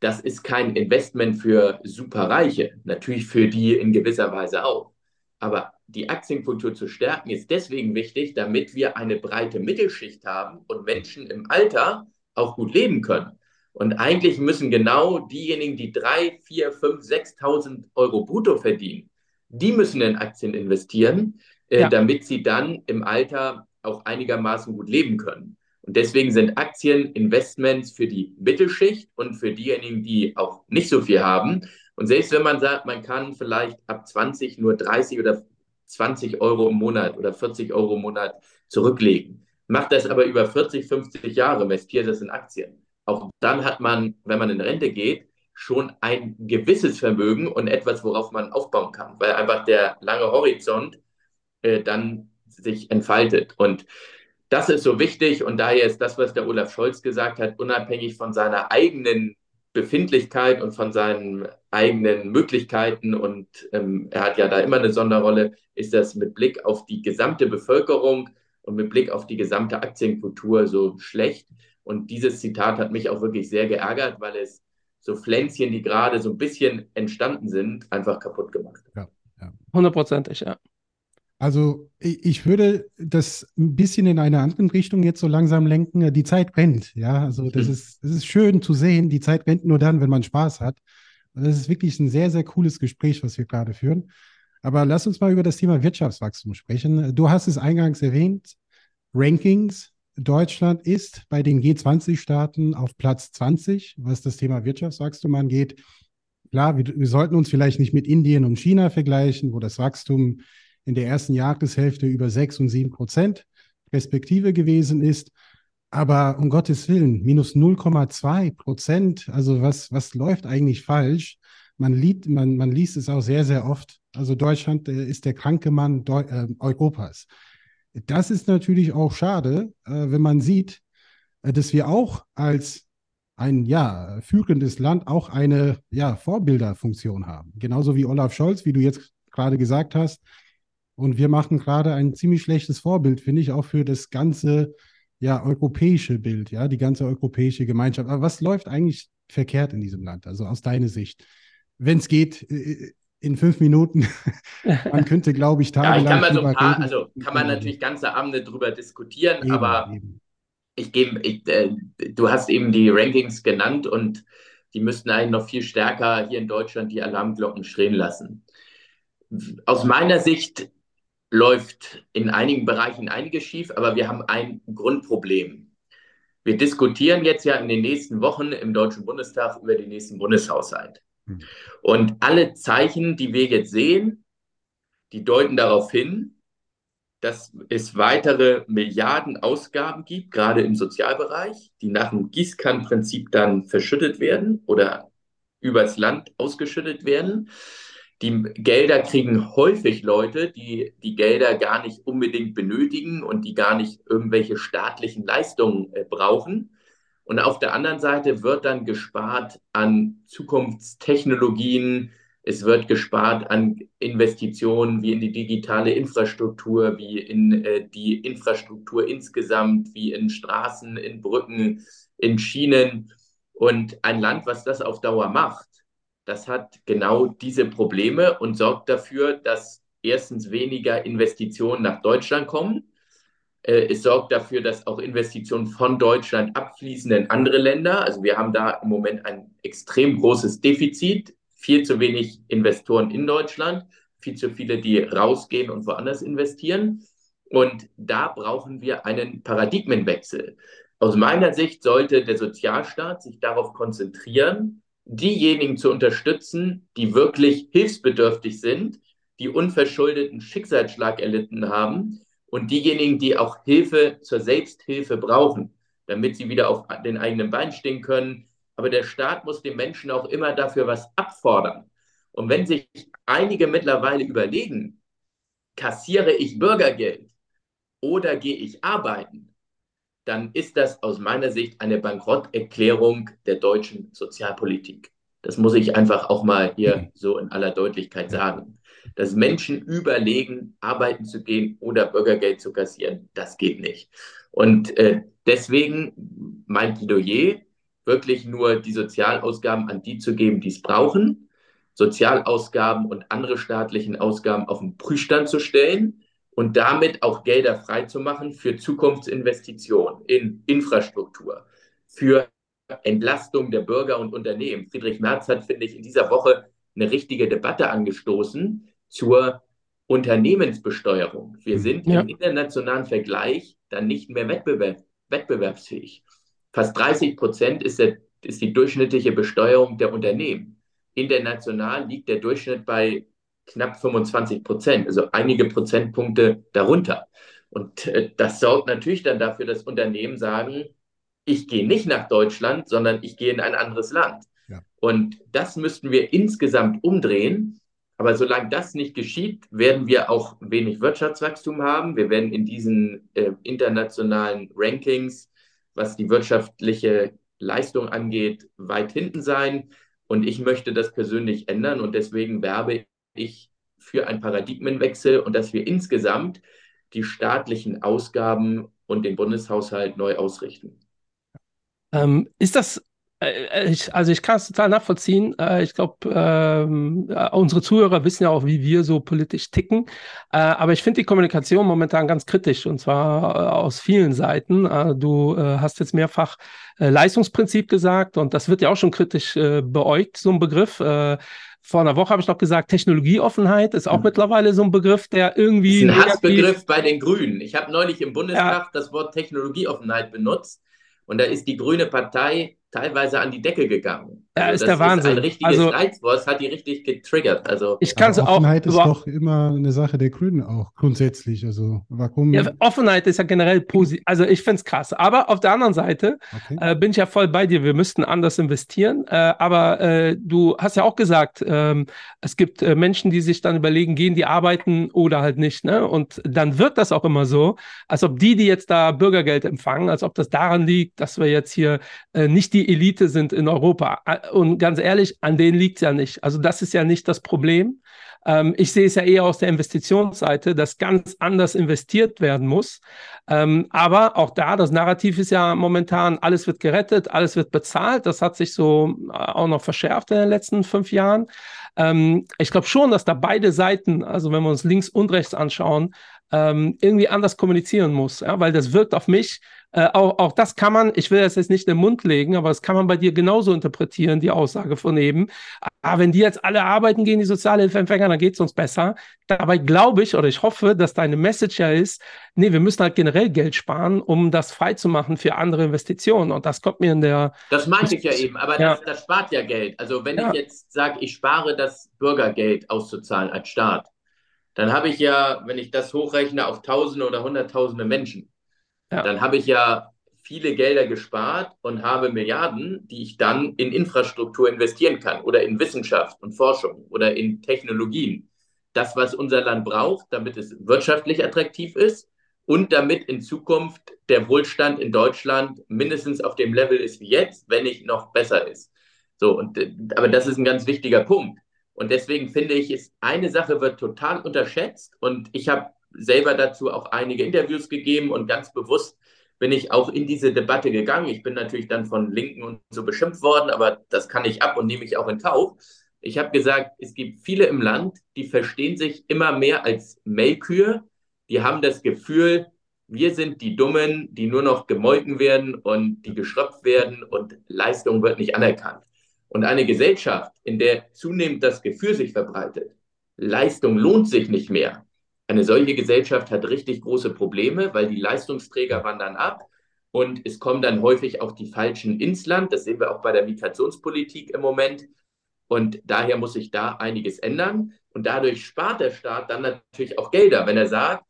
Das ist kein Investment für Superreiche, natürlich für die in gewisser Weise auch. Aber die Aktienkultur zu stärken, ist deswegen wichtig, damit wir eine breite Mittelschicht haben und Menschen im Alter auch gut leben können. Und eigentlich müssen genau diejenigen, die 3, 4, 5, 6.000 Euro brutto verdienen, die müssen in Aktien investieren, äh, ja. damit sie dann im Alter auch einigermaßen gut leben können. Und deswegen sind Aktien Investments für die Mittelschicht und für diejenigen, die auch nicht so viel haben. Und selbst wenn man sagt, man kann vielleicht ab 20 nur 30 oder 20 Euro im Monat oder 40 Euro im Monat zurücklegen. Macht das aber über 40, 50 Jahre, investiert das in Aktien. Auch dann hat man, wenn man in Rente geht, schon ein gewisses Vermögen und etwas, worauf man aufbauen kann, weil einfach der lange Horizont äh, dann sich entfaltet. Und das ist so wichtig und daher ist das, was der Olaf Scholz gesagt hat, unabhängig von seiner eigenen Befindlichkeit und von seinen eigenen Möglichkeiten und ähm, er hat ja da immer eine Sonderrolle, ist das mit Blick auf die gesamte Bevölkerung und mit Blick auf die gesamte Aktienkultur so schlecht. Und dieses Zitat hat mich auch wirklich sehr geärgert, weil es so Pflänzchen, die gerade so ein bisschen entstanden sind, einfach kaputt gemacht hat. Ja, hundertprozentig, ja. Also ich würde das ein bisschen in eine andere Richtung jetzt so langsam lenken. Die Zeit rennt, ja. Also das ist, das ist schön zu sehen. Die Zeit rennt nur dann, wenn man Spaß hat. Und das ist wirklich ein sehr, sehr cooles Gespräch, was wir gerade führen. Aber lass uns mal über das Thema Wirtschaftswachstum sprechen. Du hast es eingangs erwähnt. Rankings. Deutschland ist bei den G20-Staaten auf Platz 20, was das Thema Wirtschaftswachstum angeht. Klar, wir, wir sollten uns vielleicht nicht mit Indien und China vergleichen, wo das Wachstum in der ersten Jahreshälfte über 6 und 7 Prozent Respektive gewesen ist. Aber um Gottes Willen, minus 0,2 Prozent, also was, was läuft eigentlich falsch? Man, liest, man, man liest es auch sehr, sehr oft. Also Deutschland äh, ist der kranke Mann Deu äh, Europas. Das ist natürlich auch schade, äh, wenn man sieht, äh, dass wir auch als ein ja, führendes Land auch eine ja, Vorbilderfunktion haben. Genauso wie Olaf Scholz, wie du jetzt gerade gesagt hast, und wir machen gerade ein ziemlich schlechtes Vorbild, finde ich, auch für das ganze ja, europäische Bild, ja, die ganze europäische Gemeinschaft. Aber was läuft eigentlich verkehrt in diesem Land? Also aus deiner Sicht, wenn es geht, äh, in fünf Minuten. man könnte, glaube ich, tagelang. Ja, ich kann mal so ein paar, also kann man natürlich ganze Abende drüber diskutieren, eben, aber eben. ich gebe, äh, du hast eben die Rankings genannt und die müssten eigentlich noch viel stärker hier in Deutschland die Alarmglocken schrillen lassen. Aus meiner Sicht läuft in einigen Bereichen einiges schief, aber wir haben ein Grundproblem. Wir diskutieren jetzt ja in den nächsten Wochen im Deutschen Bundestag über den nächsten Bundeshaushalt. Hm. Und alle Zeichen, die wir jetzt sehen, die deuten darauf hin, dass es weitere Milliarden Ausgaben gibt, gerade im Sozialbereich, die nach dem Gießkannenprinzip dann verschüttet werden oder übers Land ausgeschüttet werden. Die Gelder kriegen häufig Leute, die die Gelder gar nicht unbedingt benötigen und die gar nicht irgendwelche staatlichen Leistungen äh, brauchen. Und auf der anderen Seite wird dann gespart an Zukunftstechnologien, es wird gespart an Investitionen wie in die digitale Infrastruktur, wie in äh, die Infrastruktur insgesamt, wie in Straßen, in Brücken, in Schienen. Und ein Land, was das auf Dauer macht, das hat genau diese Probleme und sorgt dafür, dass erstens weniger Investitionen nach Deutschland kommen. Äh, es sorgt dafür, dass auch Investitionen von Deutschland abfließen in andere Länder. Also wir haben da im Moment ein extrem großes Defizit, viel zu wenig Investoren in Deutschland, viel zu viele, die rausgehen und woanders investieren. Und da brauchen wir einen Paradigmenwechsel. Aus meiner Sicht sollte der Sozialstaat sich darauf konzentrieren, diejenigen zu unterstützen, die wirklich hilfsbedürftig sind, die unverschuldeten Schicksalsschlag erlitten haben und diejenigen, die auch Hilfe zur Selbsthilfe brauchen, damit sie wieder auf den eigenen Beinen stehen können. Aber der Staat muss den Menschen auch immer dafür was abfordern. Und wenn sich einige mittlerweile überlegen, kassiere ich Bürgergeld oder gehe ich arbeiten, dann ist das aus meiner Sicht eine Bankrotterklärung der deutschen Sozialpolitik. Das muss ich einfach auch mal hier mhm. so in aller Deutlichkeit sagen. Dass Menschen überlegen, arbeiten zu gehen oder Bürgergeld zu kassieren, das geht nicht. Und äh, deswegen mein Plädoyer, wirklich nur die Sozialausgaben an die zu geben, die es brauchen, Sozialausgaben und andere staatlichen Ausgaben auf den Prüfstand zu stellen und damit auch Gelder freizumachen für Zukunftsinvestitionen in Infrastruktur, für Entlastung der Bürger und Unternehmen. Friedrich Merz hat, finde ich, in dieser Woche eine richtige Debatte angestoßen zur Unternehmensbesteuerung. Wir sind ja. im internationalen Vergleich dann nicht mehr wettbewerb, wettbewerbsfähig. Fast 30 Prozent ist, der, ist die durchschnittliche Besteuerung der Unternehmen. International liegt der Durchschnitt bei knapp 25 Prozent, also einige Prozentpunkte darunter. Und äh, das sorgt natürlich dann dafür, dass Unternehmen sagen, ich gehe nicht nach Deutschland, sondern ich gehe in ein anderes Land. Ja. Und das müssten wir insgesamt umdrehen. Aber solange das nicht geschieht, werden wir auch wenig Wirtschaftswachstum haben. Wir werden in diesen äh, internationalen Rankings, was die wirtschaftliche Leistung angeht, weit hinten sein. Und ich möchte das persönlich ändern und deswegen werbe ich für einen Paradigmenwechsel und dass wir insgesamt die staatlichen Ausgaben und den Bundeshaushalt neu ausrichten. Ähm, ist das, äh, ich, also ich kann es total nachvollziehen. Äh, ich glaube, ähm, äh, unsere Zuhörer wissen ja auch, wie wir so politisch ticken. Äh, aber ich finde die Kommunikation momentan ganz kritisch und zwar äh, aus vielen Seiten. Äh, du hast jetzt mehrfach Leistungsprinzip gesagt und das wird ja auch schon kritisch beäugt, so ein Begriff vor einer Woche habe ich noch gesagt, Technologieoffenheit ist auch mhm. mittlerweile so ein Begriff, der irgendwie. Das ist ein Hassbegriff bei den Grünen. Ich habe neulich im Bundestag ja. das Wort Technologieoffenheit benutzt und da ist die Grüne Partei teilweise an die Decke gegangen. Ja, also ist der Wahnsinn. Ist ein richtiges also, Reizwort, hat die richtig getriggert. Also ich kann es auch. Offenheit ist doch immer eine Sache der Grünen auch grundsätzlich. Also warum? Ja, Offenheit ist ja generell positiv. Also ich finde es krass. Aber auf der anderen Seite okay. äh, bin ich ja voll bei dir. Wir müssten anders investieren. Äh, aber äh, du hast ja auch gesagt, ähm, es gibt äh, Menschen, die sich dann überlegen, gehen die arbeiten oder halt nicht. Ne? Und dann wird das auch immer so, als ob die, die jetzt da Bürgergeld empfangen, als ob das daran liegt, dass wir jetzt hier äh, nicht die Elite sind in Europa. Und ganz ehrlich, an denen liegt es ja nicht. Also das ist ja nicht das Problem. Ähm, ich sehe es ja eher aus der Investitionsseite, dass ganz anders investiert werden muss. Ähm, aber auch da, das Narrativ ist ja momentan, alles wird gerettet, alles wird bezahlt. Das hat sich so äh, auch noch verschärft in den letzten fünf Jahren. Ähm, ich glaube schon, dass da beide Seiten, also wenn wir uns links und rechts anschauen, ähm, irgendwie anders kommunizieren muss, ja? weil das wirkt auf mich äh, auch, auch das kann man, ich will das jetzt nicht in den Mund legen, aber das kann man bei dir genauso interpretieren, die Aussage von eben. Ah, wenn die jetzt alle arbeiten gegen die Sozialhilfeempfänger, dann geht es uns besser. Dabei glaube ich oder ich hoffe, dass deine Message ja ist, nee, wir müssen halt generell Geld sparen, um das freizumachen für andere Investitionen. Und das kommt mir in der. Das meinte ich ja eben, aber ja. Das, das, spart ja Geld. Also wenn ja. ich jetzt sage, ich spare das Bürgergeld auszuzahlen als Staat, dann habe ich ja, wenn ich das hochrechne, auf Tausende oder Hunderttausende Menschen ja. dann habe ich ja viele Gelder gespart und habe Milliarden, die ich dann in Infrastruktur investieren kann oder in Wissenschaft und Forschung oder in Technologien. Das, was unser Land braucht, damit es wirtschaftlich attraktiv ist und damit in Zukunft der Wohlstand in Deutschland mindestens auf dem Level ist wie jetzt, wenn nicht noch besser ist. So, und, aber das ist ein ganz wichtiger Punkt. Und deswegen finde ich, ist eine Sache wird total unterschätzt und ich habe selber dazu auch einige Interviews gegeben und ganz bewusst bin ich auch in diese Debatte gegangen. Ich bin natürlich dann von Linken und so beschimpft worden, aber das kann ich ab und nehme ich auch in Kauf. Ich habe gesagt, es gibt viele im Land, die verstehen sich immer mehr als Melkkühe. Die haben das Gefühl, wir sind die Dummen, die nur noch gemolken werden und die geschröpft werden und Leistung wird nicht anerkannt. Und eine Gesellschaft, in der zunehmend das Gefühl sich verbreitet, Leistung lohnt sich nicht mehr, eine solche Gesellschaft hat richtig große Probleme, weil die Leistungsträger wandern ab und es kommen dann häufig auch die Falschen ins Land. Das sehen wir auch bei der Migrationspolitik im Moment. Und daher muss sich da einiges ändern. Und dadurch spart der Staat dann natürlich auch Gelder, wenn er sagt,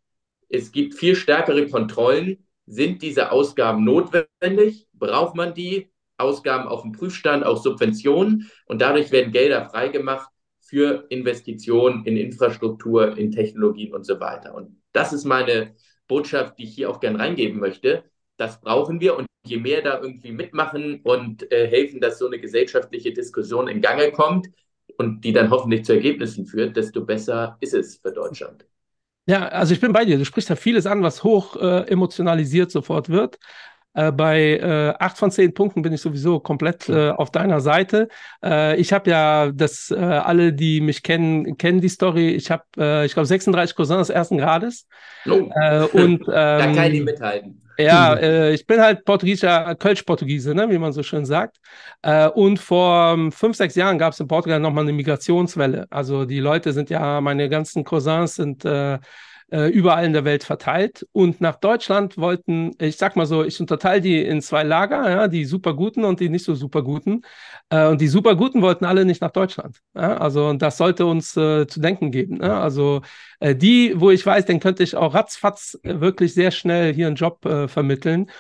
es gibt viel stärkere Kontrollen. Sind diese Ausgaben notwendig? Braucht man die? Ausgaben auf dem Prüfstand, auch Subventionen. Und dadurch werden Gelder freigemacht für Investitionen in Infrastruktur, in Technologien und so weiter. Und das ist meine Botschaft, die ich hier auch gern reingeben möchte. Das brauchen wir und je mehr da irgendwie mitmachen und äh, helfen, dass so eine gesellschaftliche Diskussion in Gange kommt und die dann hoffentlich zu Ergebnissen führt, desto besser ist es für Deutschland. Ja, also ich bin bei dir. Du sprichst ja vieles an, was hoch äh, emotionalisiert sofort wird. Äh, bei äh, acht von zehn Punkten bin ich sowieso komplett äh, auf deiner Seite. Äh, ich habe ja, das äh, alle, die mich kennen, kennen die Story. Ich habe, äh, ich glaube, 36 Cousins ersten Grades. Oh. und ähm, da kann ich mithalten. Ja, äh, ich bin halt portugiesischer, Kölsch-Portugiese, ne, wie man so schön sagt. Äh, und vor ähm, fünf, sechs Jahren gab es in Portugal nochmal eine Migrationswelle. Also die Leute sind ja, meine ganzen Cousins sind äh, äh, überall in der Welt verteilt. Und nach Deutschland wollten, ich sag mal so, ich unterteile die in zwei Lager, ja, die super guten und die nicht so super guten. Äh, und die super guten wollten alle nicht nach Deutschland. Ja? Also und das sollte uns äh, zu denken geben. Ja? Also äh, die, wo ich weiß, den könnte ich auch ratzfatz wirklich sehr schnell hier einen Job äh, vermitteln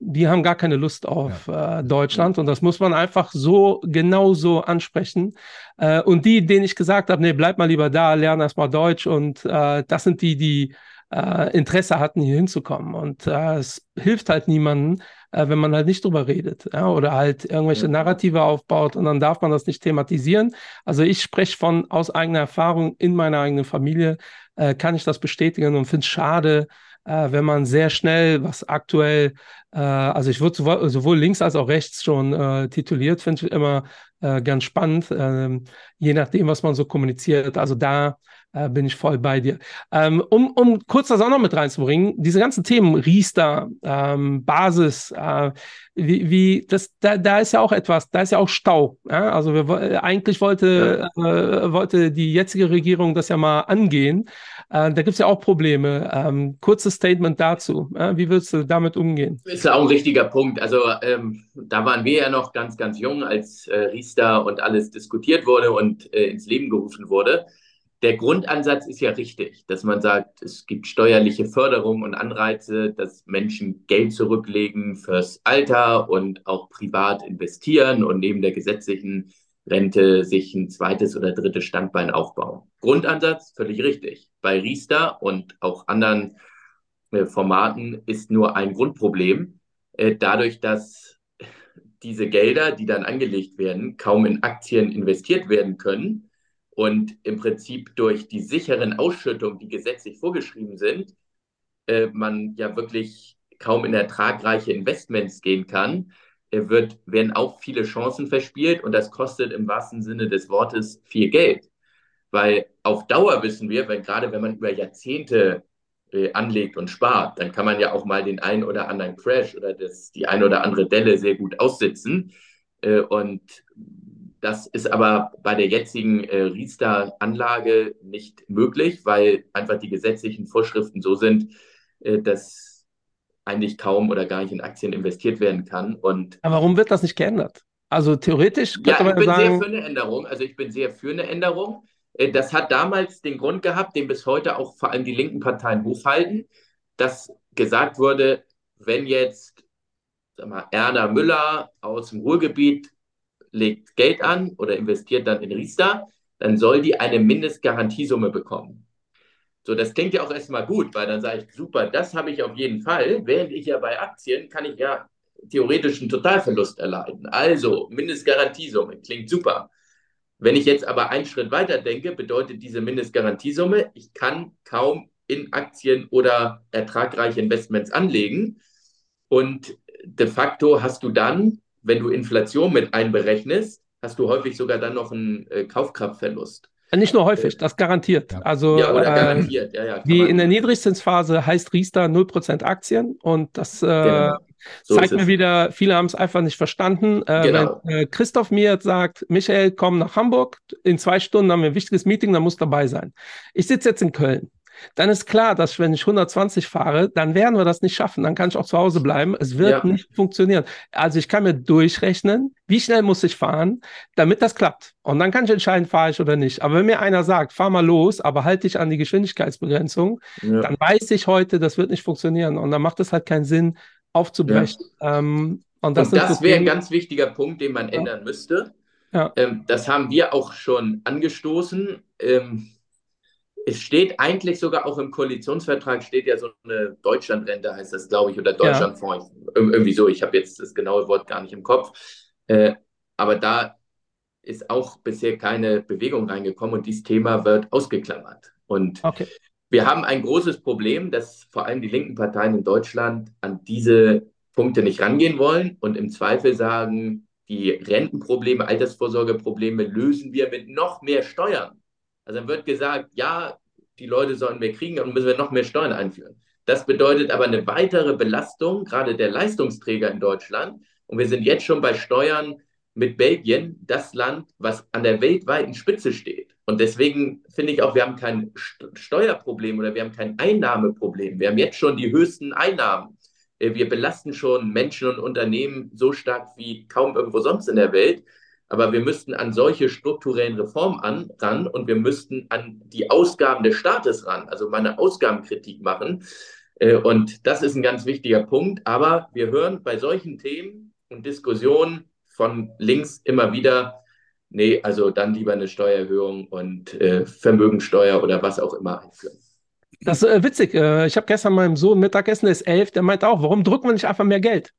die haben gar keine Lust auf ja. äh, Deutschland und das muss man einfach so genauso ansprechen. Äh, und die, denen ich gesagt habe, nee, bleib mal lieber da, lerne erstmal Deutsch und äh, das sind die, die äh, Interesse hatten, hier hinzukommen. Und äh, es hilft halt niemandem, äh, wenn man halt nicht drüber redet ja, oder halt irgendwelche Narrative aufbaut und dann darf man das nicht thematisieren. Also ich spreche von aus eigener Erfahrung in meiner eigenen Familie, kann ich das bestätigen und finde es schade, äh, wenn man sehr schnell, was aktuell, äh, also ich würde sowohl, sowohl, links als auch rechts schon äh, tituliert, finde ich immer äh, ganz spannend, ähm, je nachdem, was man so kommuniziert. Also da äh, bin ich voll bei dir. Ähm, um, um kurz das auch noch mit reinzubringen, diese ganzen Themen, Riester, ähm, Basis, äh, wie, wie das, da, da ist ja auch etwas, da ist ja auch Stau. Ja? Also wir, eigentlich wollte, äh, wollte die jetzige Regierung das ja mal angehen. Äh, da gibt es ja auch Probleme. Ähm, kurzes Statement dazu. Wie würdest du damit umgehen? Ist ja auch ein richtiger Punkt. Also ähm, da waren wir ja noch ganz, ganz jung, als äh, Riester und alles diskutiert wurde und äh, ins Leben gerufen wurde der Grundansatz ist ja richtig, dass man sagt, es gibt steuerliche Förderung und Anreize, dass Menschen Geld zurücklegen fürs Alter und auch privat investieren und neben der gesetzlichen Rente sich ein zweites oder drittes Standbein aufbauen. Grundansatz völlig richtig. Bei Riester und auch anderen äh, Formaten ist nur ein Grundproblem, äh, dadurch, dass diese Gelder, die dann angelegt werden, kaum in Aktien investiert werden können und im Prinzip durch die sicheren Ausschüttungen, die gesetzlich vorgeschrieben sind, äh, man ja wirklich kaum in ertragreiche Investments gehen kann, äh, wird, werden auch viele Chancen verspielt und das kostet im wahrsten Sinne des Wortes viel Geld. weil auf Dauer wissen wir, wenn, gerade wenn man über Jahrzehnte äh, anlegt und spart, dann kann man ja auch mal den einen oder anderen Crash oder das, die eine oder andere Delle sehr gut aussitzen. Äh, und das ist aber bei der jetzigen äh, Riester-Anlage nicht möglich, weil einfach die gesetzlichen Vorschriften so sind, äh, dass eigentlich kaum oder gar nicht in Aktien investiert werden kann. Und aber warum wird das nicht geändert? Also theoretisch könnte ja, man ich bin sagen, sehr für eine Änderung. Also ich bin sehr für eine Änderung. Äh, das hat damals den Grund gehabt, den bis heute auch vor allem die linken Parteien hochhalten, dass gesagt wurde, wenn jetzt sag mal, Erna Müller aus dem Ruhrgebiet legt Geld an oder investiert dann in Riester, dann soll die eine Mindestgarantiesumme bekommen. So, das klingt ja auch erstmal gut, weil dann sage ich, super, das habe ich auf jeden Fall. Während ich ja bei Aktien kann ich ja theoretisch einen Totalverlust erleiden. Also, Mindestgarantiesumme, klingt super. Wenn ich jetzt aber einen Schritt weiter denke, bedeutet diese Mindestgarantiesumme, ich kann kaum in Aktien oder ertragreiche Investments anlegen. Und de facto hast du dann, wenn du Inflation mit einberechnest, hast du häufig sogar dann noch einen äh, Kaufkraftverlust. Nicht nur häufig, das garantiert. Also, ja, oder äh, garantiert. Ja, ja, die in der Niedrigzinsphase heißt Riester 0% Aktien und das äh, genau. so zeigt mir wieder, viele haben es einfach nicht verstanden. Äh, genau. Wenn äh, Christoph mir jetzt sagt, Michael, komm nach Hamburg, in zwei Stunden haben wir ein wichtiges Meeting, dann musst du dabei sein. Ich sitze jetzt in Köln dann ist klar, dass wenn ich 120 fahre, dann werden wir das nicht schaffen. Dann kann ich auch zu Hause bleiben. Es wird ja. nicht funktionieren. Also ich kann mir durchrechnen, wie schnell muss ich fahren, damit das klappt. Und dann kann ich entscheiden, fahre ich oder nicht. Aber wenn mir einer sagt, fahr mal los, aber halte dich an die Geschwindigkeitsbegrenzung, ja. dann weiß ich heute, das wird nicht funktionieren. Und dann macht es halt keinen Sinn, aufzubrechen. Ja. Ähm, und das, das wäre ein ganz wichtiger Punkt, den man ändern müsste. Ähm, das haben wir auch schon angestoßen. Ähm, es steht eigentlich sogar auch im Koalitionsvertrag, steht ja so eine Deutschlandrente, heißt das, glaube ich, oder Deutschlandfonds. Ja. Irgendwie so, ich habe jetzt das genaue Wort gar nicht im Kopf. Äh, aber da ist auch bisher keine Bewegung reingekommen und dieses Thema wird ausgeklammert. Und okay. wir haben ein großes Problem, dass vor allem die linken Parteien in Deutschland an diese Punkte nicht rangehen wollen und im Zweifel sagen, die Rentenprobleme, Altersvorsorgeprobleme lösen wir mit noch mehr Steuern. Also dann wird gesagt, ja, die Leute sollen mehr kriegen, dann müssen wir noch mehr Steuern einführen. Das bedeutet aber eine weitere Belastung, gerade der Leistungsträger in Deutschland. Und wir sind jetzt schon bei Steuern mit Belgien, das Land, was an der weltweiten Spitze steht. Und deswegen finde ich auch, wir haben kein Steuerproblem oder wir haben kein Einnahmeproblem. Wir haben jetzt schon die höchsten Einnahmen. Äh, wir belasten schon Menschen und Unternehmen so stark wie kaum irgendwo sonst in der Welt. Aber wir müssten an solche strukturellen Reformen an, ran und wir müssten an die Ausgaben des Staates ran, also mal eine Ausgabenkritik machen. Äh, und das ist ein ganz wichtiger Punkt. Aber wir hören bei solchen Themen und Diskussionen von links immer wieder, nee, also dann lieber eine Steuererhöhung und äh, Vermögensteuer oder was auch immer einführen. Das ist äh, witzig. Ich habe gestern meinem Sohn Mittagessen, der ist elf, der meint auch, warum drücken wir nicht einfach mehr Geld?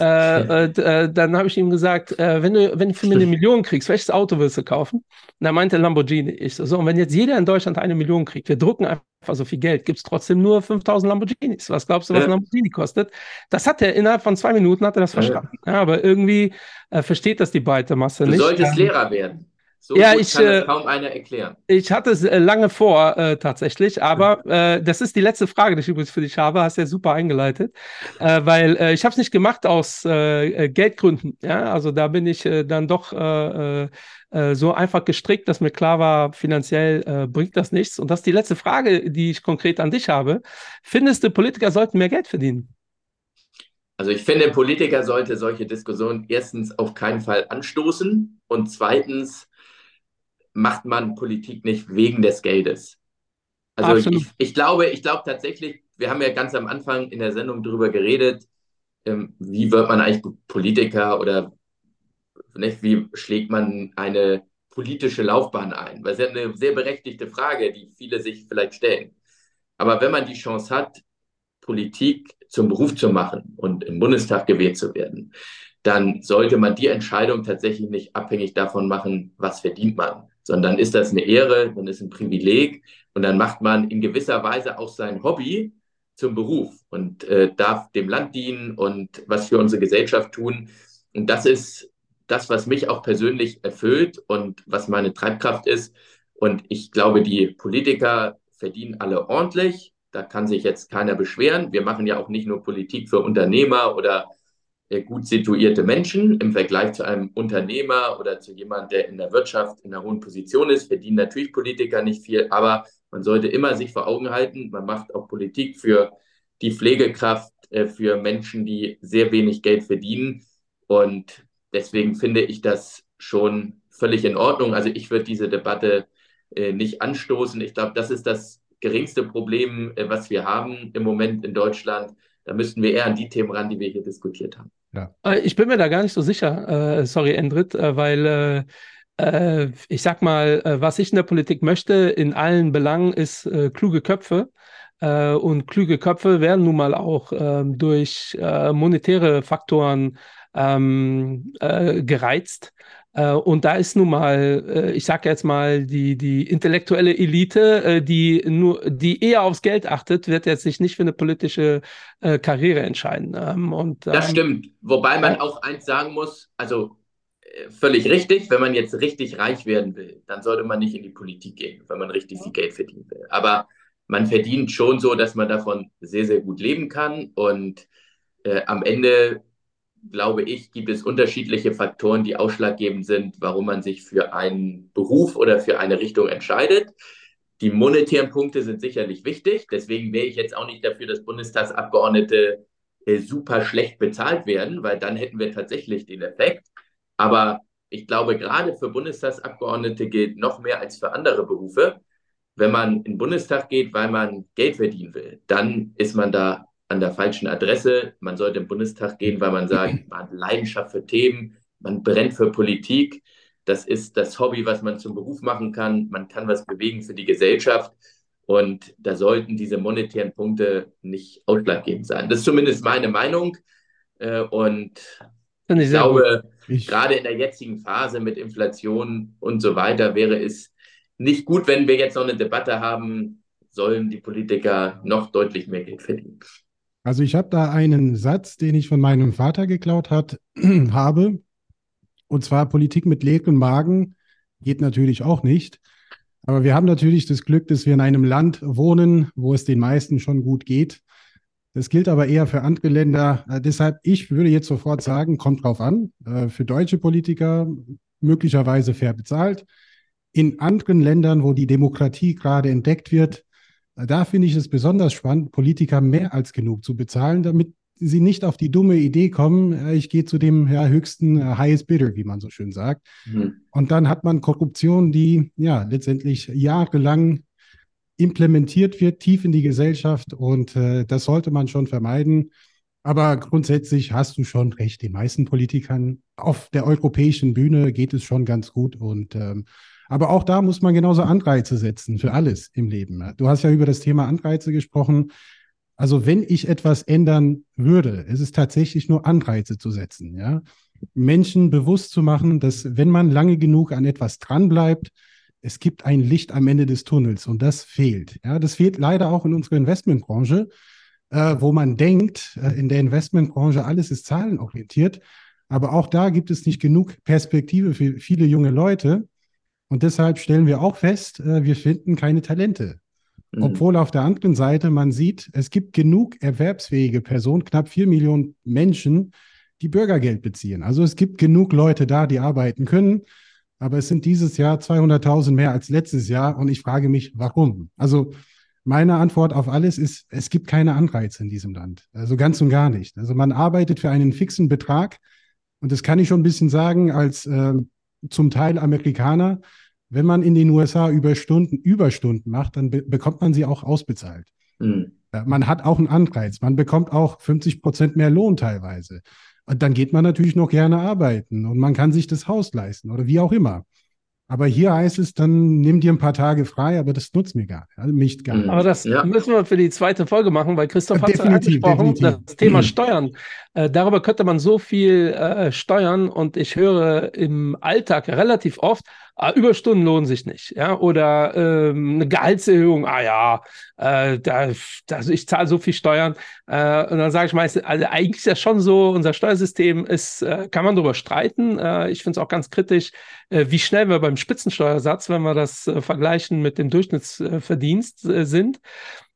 Äh, äh, dann habe ich ihm gesagt, äh, wenn, du, wenn du für mir eine Million kriegst, welches Auto willst du kaufen? Und er meinte Lamborghini. Ich so, so, und wenn jetzt jeder in Deutschland eine Million kriegt, wir drucken einfach so viel Geld, gibt es trotzdem nur 5000 Lamborghinis. Was glaubst du, was ein Lamborghini kostet? Das hat er innerhalb von zwei Minuten hat er das verstanden. Ja. Aber irgendwie äh, versteht das die breite Masse nicht. Du solltest ähm, Lehrer werden. So ja, ich, kann es äh, kaum einer erklären. Ich hatte es äh, lange vor, äh, tatsächlich, aber äh, das ist die letzte Frage, die ich übrigens für dich habe. Hast ja super eingeleitet, äh, weil äh, ich habe es nicht gemacht aus Geldgründen. Ja, also da bin ich dann doch so einfach gestrickt, dass mir klar war, finanziell bringt das nichts. Und das ist die letzte Frage, die ich konkret an dich habe. Findest du, Politiker sollten mehr Geld verdienen? Also ich finde, Politiker sollte solche Diskussionen erstens auf keinen Fall anstoßen und zweitens macht man Politik nicht wegen des Geldes. Also ich, ich, glaube, ich glaube tatsächlich, wir haben ja ganz am Anfang in der Sendung darüber geredet, ähm, wie wird man eigentlich Politiker oder nicht, wie schlägt man eine politische Laufbahn ein? Das ist ja eine sehr berechtigte Frage, die viele sich vielleicht stellen. Aber wenn man die Chance hat, Politik zum Beruf zu machen und im Bundestag gewählt zu werden, dann sollte man die Entscheidung tatsächlich nicht abhängig davon machen, was verdient man, sondern ist das eine Ehre, dann ist ein Privileg und dann macht man in gewisser Weise auch sein Hobby zum Beruf und äh, darf dem Land dienen und was für unsere Gesellschaft tun. Und das ist das, was mich auch persönlich erfüllt und was meine Treibkraft ist. Und ich glaube, die Politiker verdienen alle ordentlich. Da kann sich jetzt keiner beschweren. Wir machen ja auch nicht nur Politik für Unternehmer oder gut situierte Menschen. Im Vergleich zu einem Unternehmer oder zu jemandem, der in der Wirtschaft in einer hohen Position ist, verdienen natürlich Politiker nicht viel. Aber man sollte immer sich vor Augen halten, man macht auch Politik für die Pflegekraft, äh, für Menschen, die sehr wenig Geld verdienen. Und deswegen finde ich das schon völlig in Ordnung. Also ich würde diese Debatte äh, nicht anstoßen. Ich glaube, das ist das geringste Problem, äh, was wir haben im Moment in Deutschland. Da müssten wir eher an die Themen ran, die wir hier diskutiert haben. Ja. Äh, ich bin mir da gar nicht so sicher, äh, sorry, Endrit, äh, weil äh, ich sag mal, was ich in der Politik möchte, in allen Belangen, ist kluge Köpfe. und kluge Köpfe werden nun mal auch ähm, durch monetäre Faktoren ähm, gereizt. Äh, und da ist nun mal, äh, ich sage jetzt mal, die, die intellektuelle Elite, äh, die nur, die eher aufs Geld achtet, wird jetzt sich nicht für eine politische Karriere entscheiden. Ähm, und, das stimmt. Wobei man auch eins sagen muss, also völlig richtig, wenn man jetzt richtig reich werden will, dann sollte man nicht in die Politik gehen, wenn man richtig viel Geld verdienen will. Aber man verdient schon so, dass man davon sehr, sehr gut leben kann und äh, am Ende glaube ich, gibt es unterschiedliche Faktoren, die ausschlaggebend sind, warum man sich für einen Beruf oder für eine Richtung entscheidet. Die monetären Punkte sind sicherlich wichtig. Deswegen wäre ich jetzt auch nicht dafür, dass Bundestagsabgeordnete äh, super schlecht bezahlt werden, weil dann hätten wir tatsächlich den Effekt. Aber ich glaube, gerade für Bundestagsabgeordnete gilt noch mehr als für andere Berufe. Wenn man in den Bundestag geht, weil man Geld verdienen will, dann ist man da an der falschen Adresse. Man sollte im Bundestag gehen, weil man sagt, man hat Leidenschaft für Themen, man brennt für Politik. Das ist das Hobby, was man zum Beruf machen kann. Man kann was bewegen für die Gesellschaft. Und da sollten diese monetären Punkte nicht ausschlaggebend sein. Das ist zumindest meine Meinung. Äh, und ich glaube, ich gerade in der jetzigen Phase mit Inflation und so weiter wäre es nicht gut, wenn wir jetzt noch eine Debatte haben, sollen die Politiker noch deutlich mehr Geld verdienen. Also ich habe da einen Satz, den ich von meinem Vater geklaut hat, habe. Und zwar Politik mit leeren Magen geht natürlich auch nicht. Aber wir haben natürlich das Glück, dass wir in einem Land wohnen, wo es den meisten schon gut geht. Das gilt aber eher für andere Länder. Äh, deshalb, ich würde jetzt sofort sagen, kommt drauf an. Äh, für deutsche Politiker möglicherweise fair bezahlt. In anderen Ländern, wo die Demokratie gerade entdeckt wird, da finde ich es besonders spannend, Politiker mehr als genug zu bezahlen, damit sie nicht auf die dumme Idee kommen, äh, ich gehe zu dem ja, höchsten uh, highest bidder, wie man so schön sagt. Mhm. Und dann hat man Korruption, die ja letztendlich jahrelang implementiert wird, tief in die Gesellschaft. Und äh, das sollte man schon vermeiden. Aber grundsätzlich hast du schon recht. Den meisten Politikern auf der europäischen Bühne geht es schon ganz gut. Und ähm, aber auch da muss man genauso Anreize setzen für alles im Leben. Du hast ja über das Thema Anreize gesprochen. Also wenn ich etwas ändern würde, ist es tatsächlich nur Anreize zu setzen, ja. Menschen bewusst zu machen, dass wenn man lange genug an etwas dranbleibt, es gibt ein Licht am Ende des Tunnels und das fehlt. Ja, das fehlt leider auch in unserer Investmentbranche, äh, wo man denkt, äh, in der Investmentbranche alles ist zahlenorientiert. Aber auch da gibt es nicht genug Perspektive für viele junge Leute. Und deshalb stellen wir auch fest, äh, wir finden keine Talente. Mhm. Obwohl auf der anderen Seite man sieht, es gibt genug erwerbsfähige Personen, knapp vier Millionen Menschen, die Bürgergeld beziehen. Also es gibt genug Leute da, die arbeiten können. Aber es sind dieses Jahr 200.000 mehr als letztes Jahr. Und ich frage mich, warum? Also meine Antwort auf alles ist, es gibt keine Anreize in diesem Land. Also ganz und gar nicht. Also man arbeitet für einen fixen Betrag. Und das kann ich schon ein bisschen sagen als äh, zum Teil Amerikaner wenn man in den USA Überstunden, Überstunden macht, dann be bekommt man sie auch ausbezahlt. Mhm. Man hat auch einen Anreiz. Man bekommt auch 50 Prozent mehr Lohn teilweise. Und dann geht man natürlich noch gerne arbeiten und man kann sich das Haus leisten oder wie auch immer. Aber hier heißt es, dann nimm dir ein paar Tage frei, aber das nutzt mir gar nicht. Also mich gar nicht. Aber das ja. müssen wir für die zweite Folge machen, weil Christoph hat es angesprochen, definitiv. das Thema Steuern. Äh, darüber könnte man so viel äh, steuern und ich höre im Alltag relativ oft, Überstunden lohnen sich nicht, ja, oder ähm, eine Gehaltserhöhung, ah ja, äh, da, da, ich zahle so viel Steuern. Äh, und dann sage ich meistens, also eigentlich ist ja schon so, unser Steuersystem ist, äh, kann man darüber streiten. Äh, ich finde es auch ganz kritisch, äh, wie schnell wir beim Spitzensteuersatz, wenn wir das äh, vergleichen mit dem Durchschnittsverdienst sind.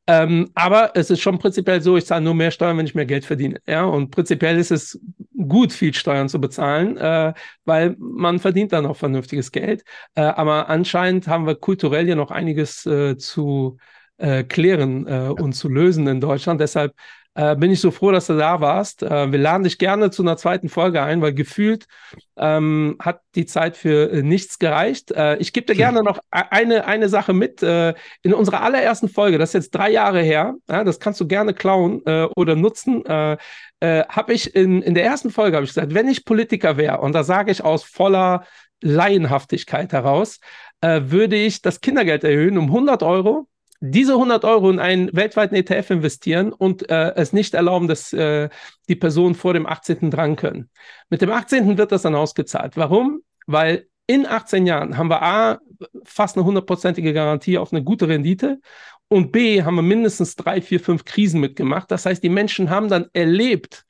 Ähm, aber es ist schon prinzipiell so, ich zahle nur mehr Steuern, wenn ich mehr Geld verdiene. Ja, und prinzipiell ist es gut, viel Steuern zu bezahlen, äh, weil man verdient dann auch vernünftiges Geld. Äh, aber anscheinend haben wir kulturell hier noch einiges äh, zu äh, klären äh, und zu lösen in Deutschland. Deshalb äh, bin ich so froh, dass du da warst. Äh, wir laden dich gerne zu einer zweiten Folge ein, weil gefühlt ähm, hat die Zeit für äh, nichts gereicht. Äh, ich gebe dir gerne noch e-, eine, eine Sache mit. Äh, in unserer allerersten Folge, das ist jetzt drei Jahre her, ja, das kannst du gerne klauen äh, oder nutzen. habe ich in, in der ersten Folge ich gesagt, wenn ich Politiker wäre, und da sage ich aus voller Laienhaftigkeit heraus, würde ich das Kindergeld erhöhen um 100 Euro diese 100 Euro in einen weltweiten ETF investieren und äh, es nicht erlauben, dass äh, die Personen vor dem 18. dran können. Mit dem 18. wird das dann ausgezahlt. Warum? Weil in 18 Jahren haben wir A, fast eine hundertprozentige Garantie auf eine gute Rendite und B, haben wir mindestens drei, vier, fünf Krisen mitgemacht. Das heißt, die Menschen haben dann erlebt,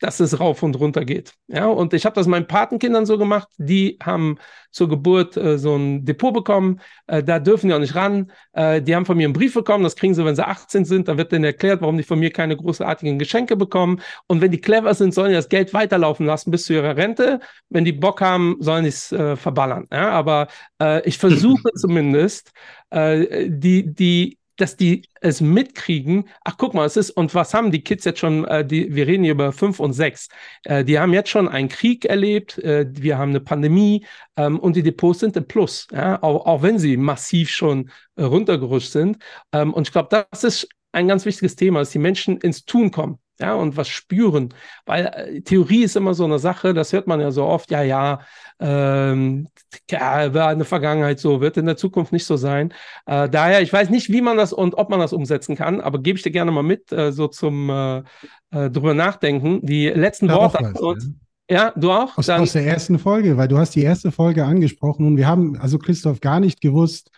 dass es rauf und runter geht. Ja, und ich habe das meinen Patenkindern so gemacht. Die haben zur Geburt äh, so ein Depot bekommen. Äh, da dürfen die auch nicht ran. Äh, die haben von mir einen Brief bekommen. Das kriegen sie, wenn sie 18 sind. Da wird denen erklärt, warum die von mir keine großartigen Geschenke bekommen. Und wenn die clever sind, sollen die das Geld weiterlaufen lassen bis zu ihrer Rente. Wenn die Bock haben, sollen die es äh, verballern. Ja, aber äh, ich versuche zumindest, äh, die, die dass die es mitkriegen, ach guck mal, es ist, und was haben die Kids jetzt schon, äh, die, wir reden hier über fünf und sechs, äh, die haben jetzt schon einen Krieg erlebt, äh, wir haben eine Pandemie ähm, und die Depots sind im Plus, ja? auch, auch wenn sie massiv schon äh, runtergerutscht sind. Ähm, und ich glaube, das ist ein ganz wichtiges Thema, dass die Menschen ins Tun kommen ja, und was spüren. Weil äh, Theorie ist immer so eine Sache, das hört man ja so oft, ja, ja, ähm, ja, war in der Vergangenheit so, wird in der Zukunft nicht so sein. Äh, daher, ich weiß nicht, wie man das und ob man das umsetzen kann, aber gebe ich dir gerne mal mit, äh, so zum äh, äh drüber nachdenken. Die letzten ja, Worte. Ja. du auch? Aus, aus der ersten Folge, weil du hast die erste Folge angesprochen und wir haben, also Christoph, gar nicht gewusst,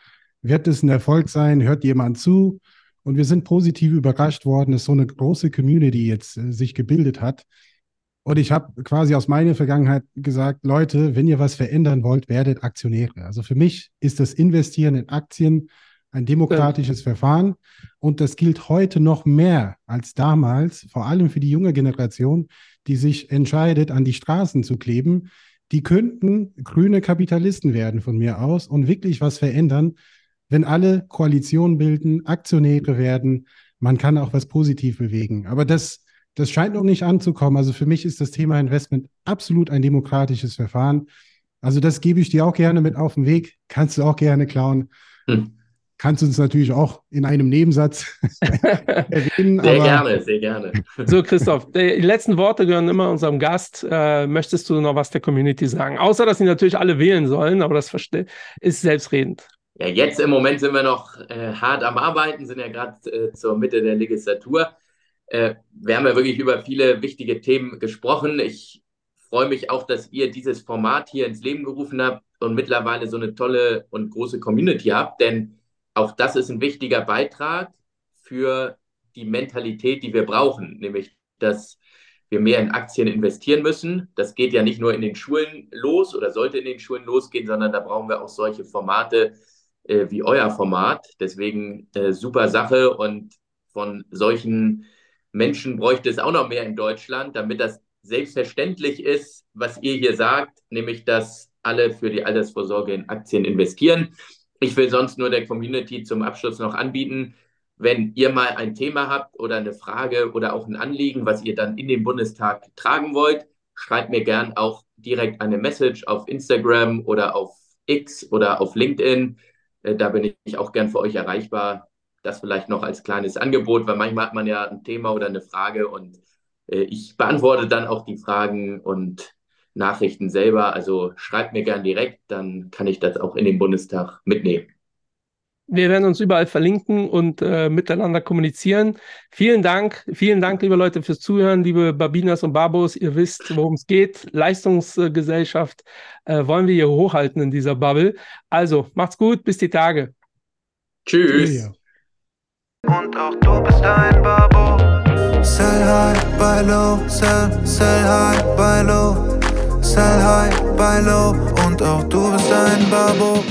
wird es ein Erfolg sein, hört jemand zu? Und wir sind positiv überrascht worden, dass so eine große Community jetzt äh, sich gebildet hat. Und ich habe quasi aus meiner Vergangenheit gesagt, Leute, wenn ihr was verändern wollt, werdet Aktionäre. Also für mich ist das Investieren in Aktien ein demokratisches ja. Verfahren. Und das gilt heute noch mehr als damals, vor allem für die junge Generation, die sich entscheidet, an die Straßen zu kleben. Die könnten grüne Kapitalisten werden von mir aus und wirklich was verändern wenn alle Koalitionen bilden, Aktionäre werden, man kann auch was positiv bewegen. Aber das, das scheint noch nicht anzukommen. Also für mich ist das Thema Investment absolut ein demokratisches Verfahren. Also das gebe ich dir auch gerne mit auf den Weg. Kannst du auch gerne klauen. Hm. Kannst uns natürlich auch in einem Nebensatz erwähnen. Sehr gerne, sehr gerne. So, Christoph, die letzten Worte gehören immer unserem Gast. Äh, möchtest du noch was der Community sagen? Außer, dass sie natürlich alle wählen sollen, aber das ist selbstredend. Ja, jetzt im Moment sind wir noch äh, hart am Arbeiten, sind ja gerade äh, zur Mitte der Legislatur. Äh, wir haben ja wirklich über viele wichtige Themen gesprochen. Ich freue mich auch, dass ihr dieses Format hier ins Leben gerufen habt und mittlerweile so eine tolle und große Community habt, denn auch das ist ein wichtiger Beitrag für die Mentalität, die wir brauchen, nämlich dass wir mehr in Aktien investieren müssen. Das geht ja nicht nur in den Schulen los oder sollte in den Schulen losgehen, sondern da brauchen wir auch solche Formate, äh, wie euer Format. Deswegen äh, super Sache und von solchen Menschen bräuchte es auch noch mehr in Deutschland, damit das selbstverständlich ist, was ihr hier sagt, nämlich dass alle für die Altersvorsorge in Aktien investieren. Ich will sonst nur der Community zum Abschluss noch anbieten, wenn ihr mal ein Thema habt oder eine Frage oder auch ein Anliegen, was ihr dann in den Bundestag tragen wollt, schreibt mir gern auch direkt eine Message auf Instagram oder auf X oder auf LinkedIn. Äh, da bin ich auch gern für euch erreichbar. Das vielleicht noch als kleines Angebot, weil manchmal hat man ja ein Thema oder eine Frage und äh, ich beantworte dann auch die Fragen und Nachrichten selber. Also schreibt mir gern direkt, dann kann ich das auch in den Bundestag mitnehmen. Wir werden uns überall verlinken und äh, miteinander kommunizieren. Vielen Dank, vielen Dank, liebe Leute, fürs Zuhören, liebe Babinas und Babos. Ihr wisst, worum es geht. Leistungsgesellschaft äh, wollen wir hier hochhalten in dieser Bubble. Also, macht's gut, bis die Tage. Tschüss. Und auch du bist ein Babo. Sell high, buy low, sell, sell high, buy low. Sell high, buy low. Und auch du bist ein Babo.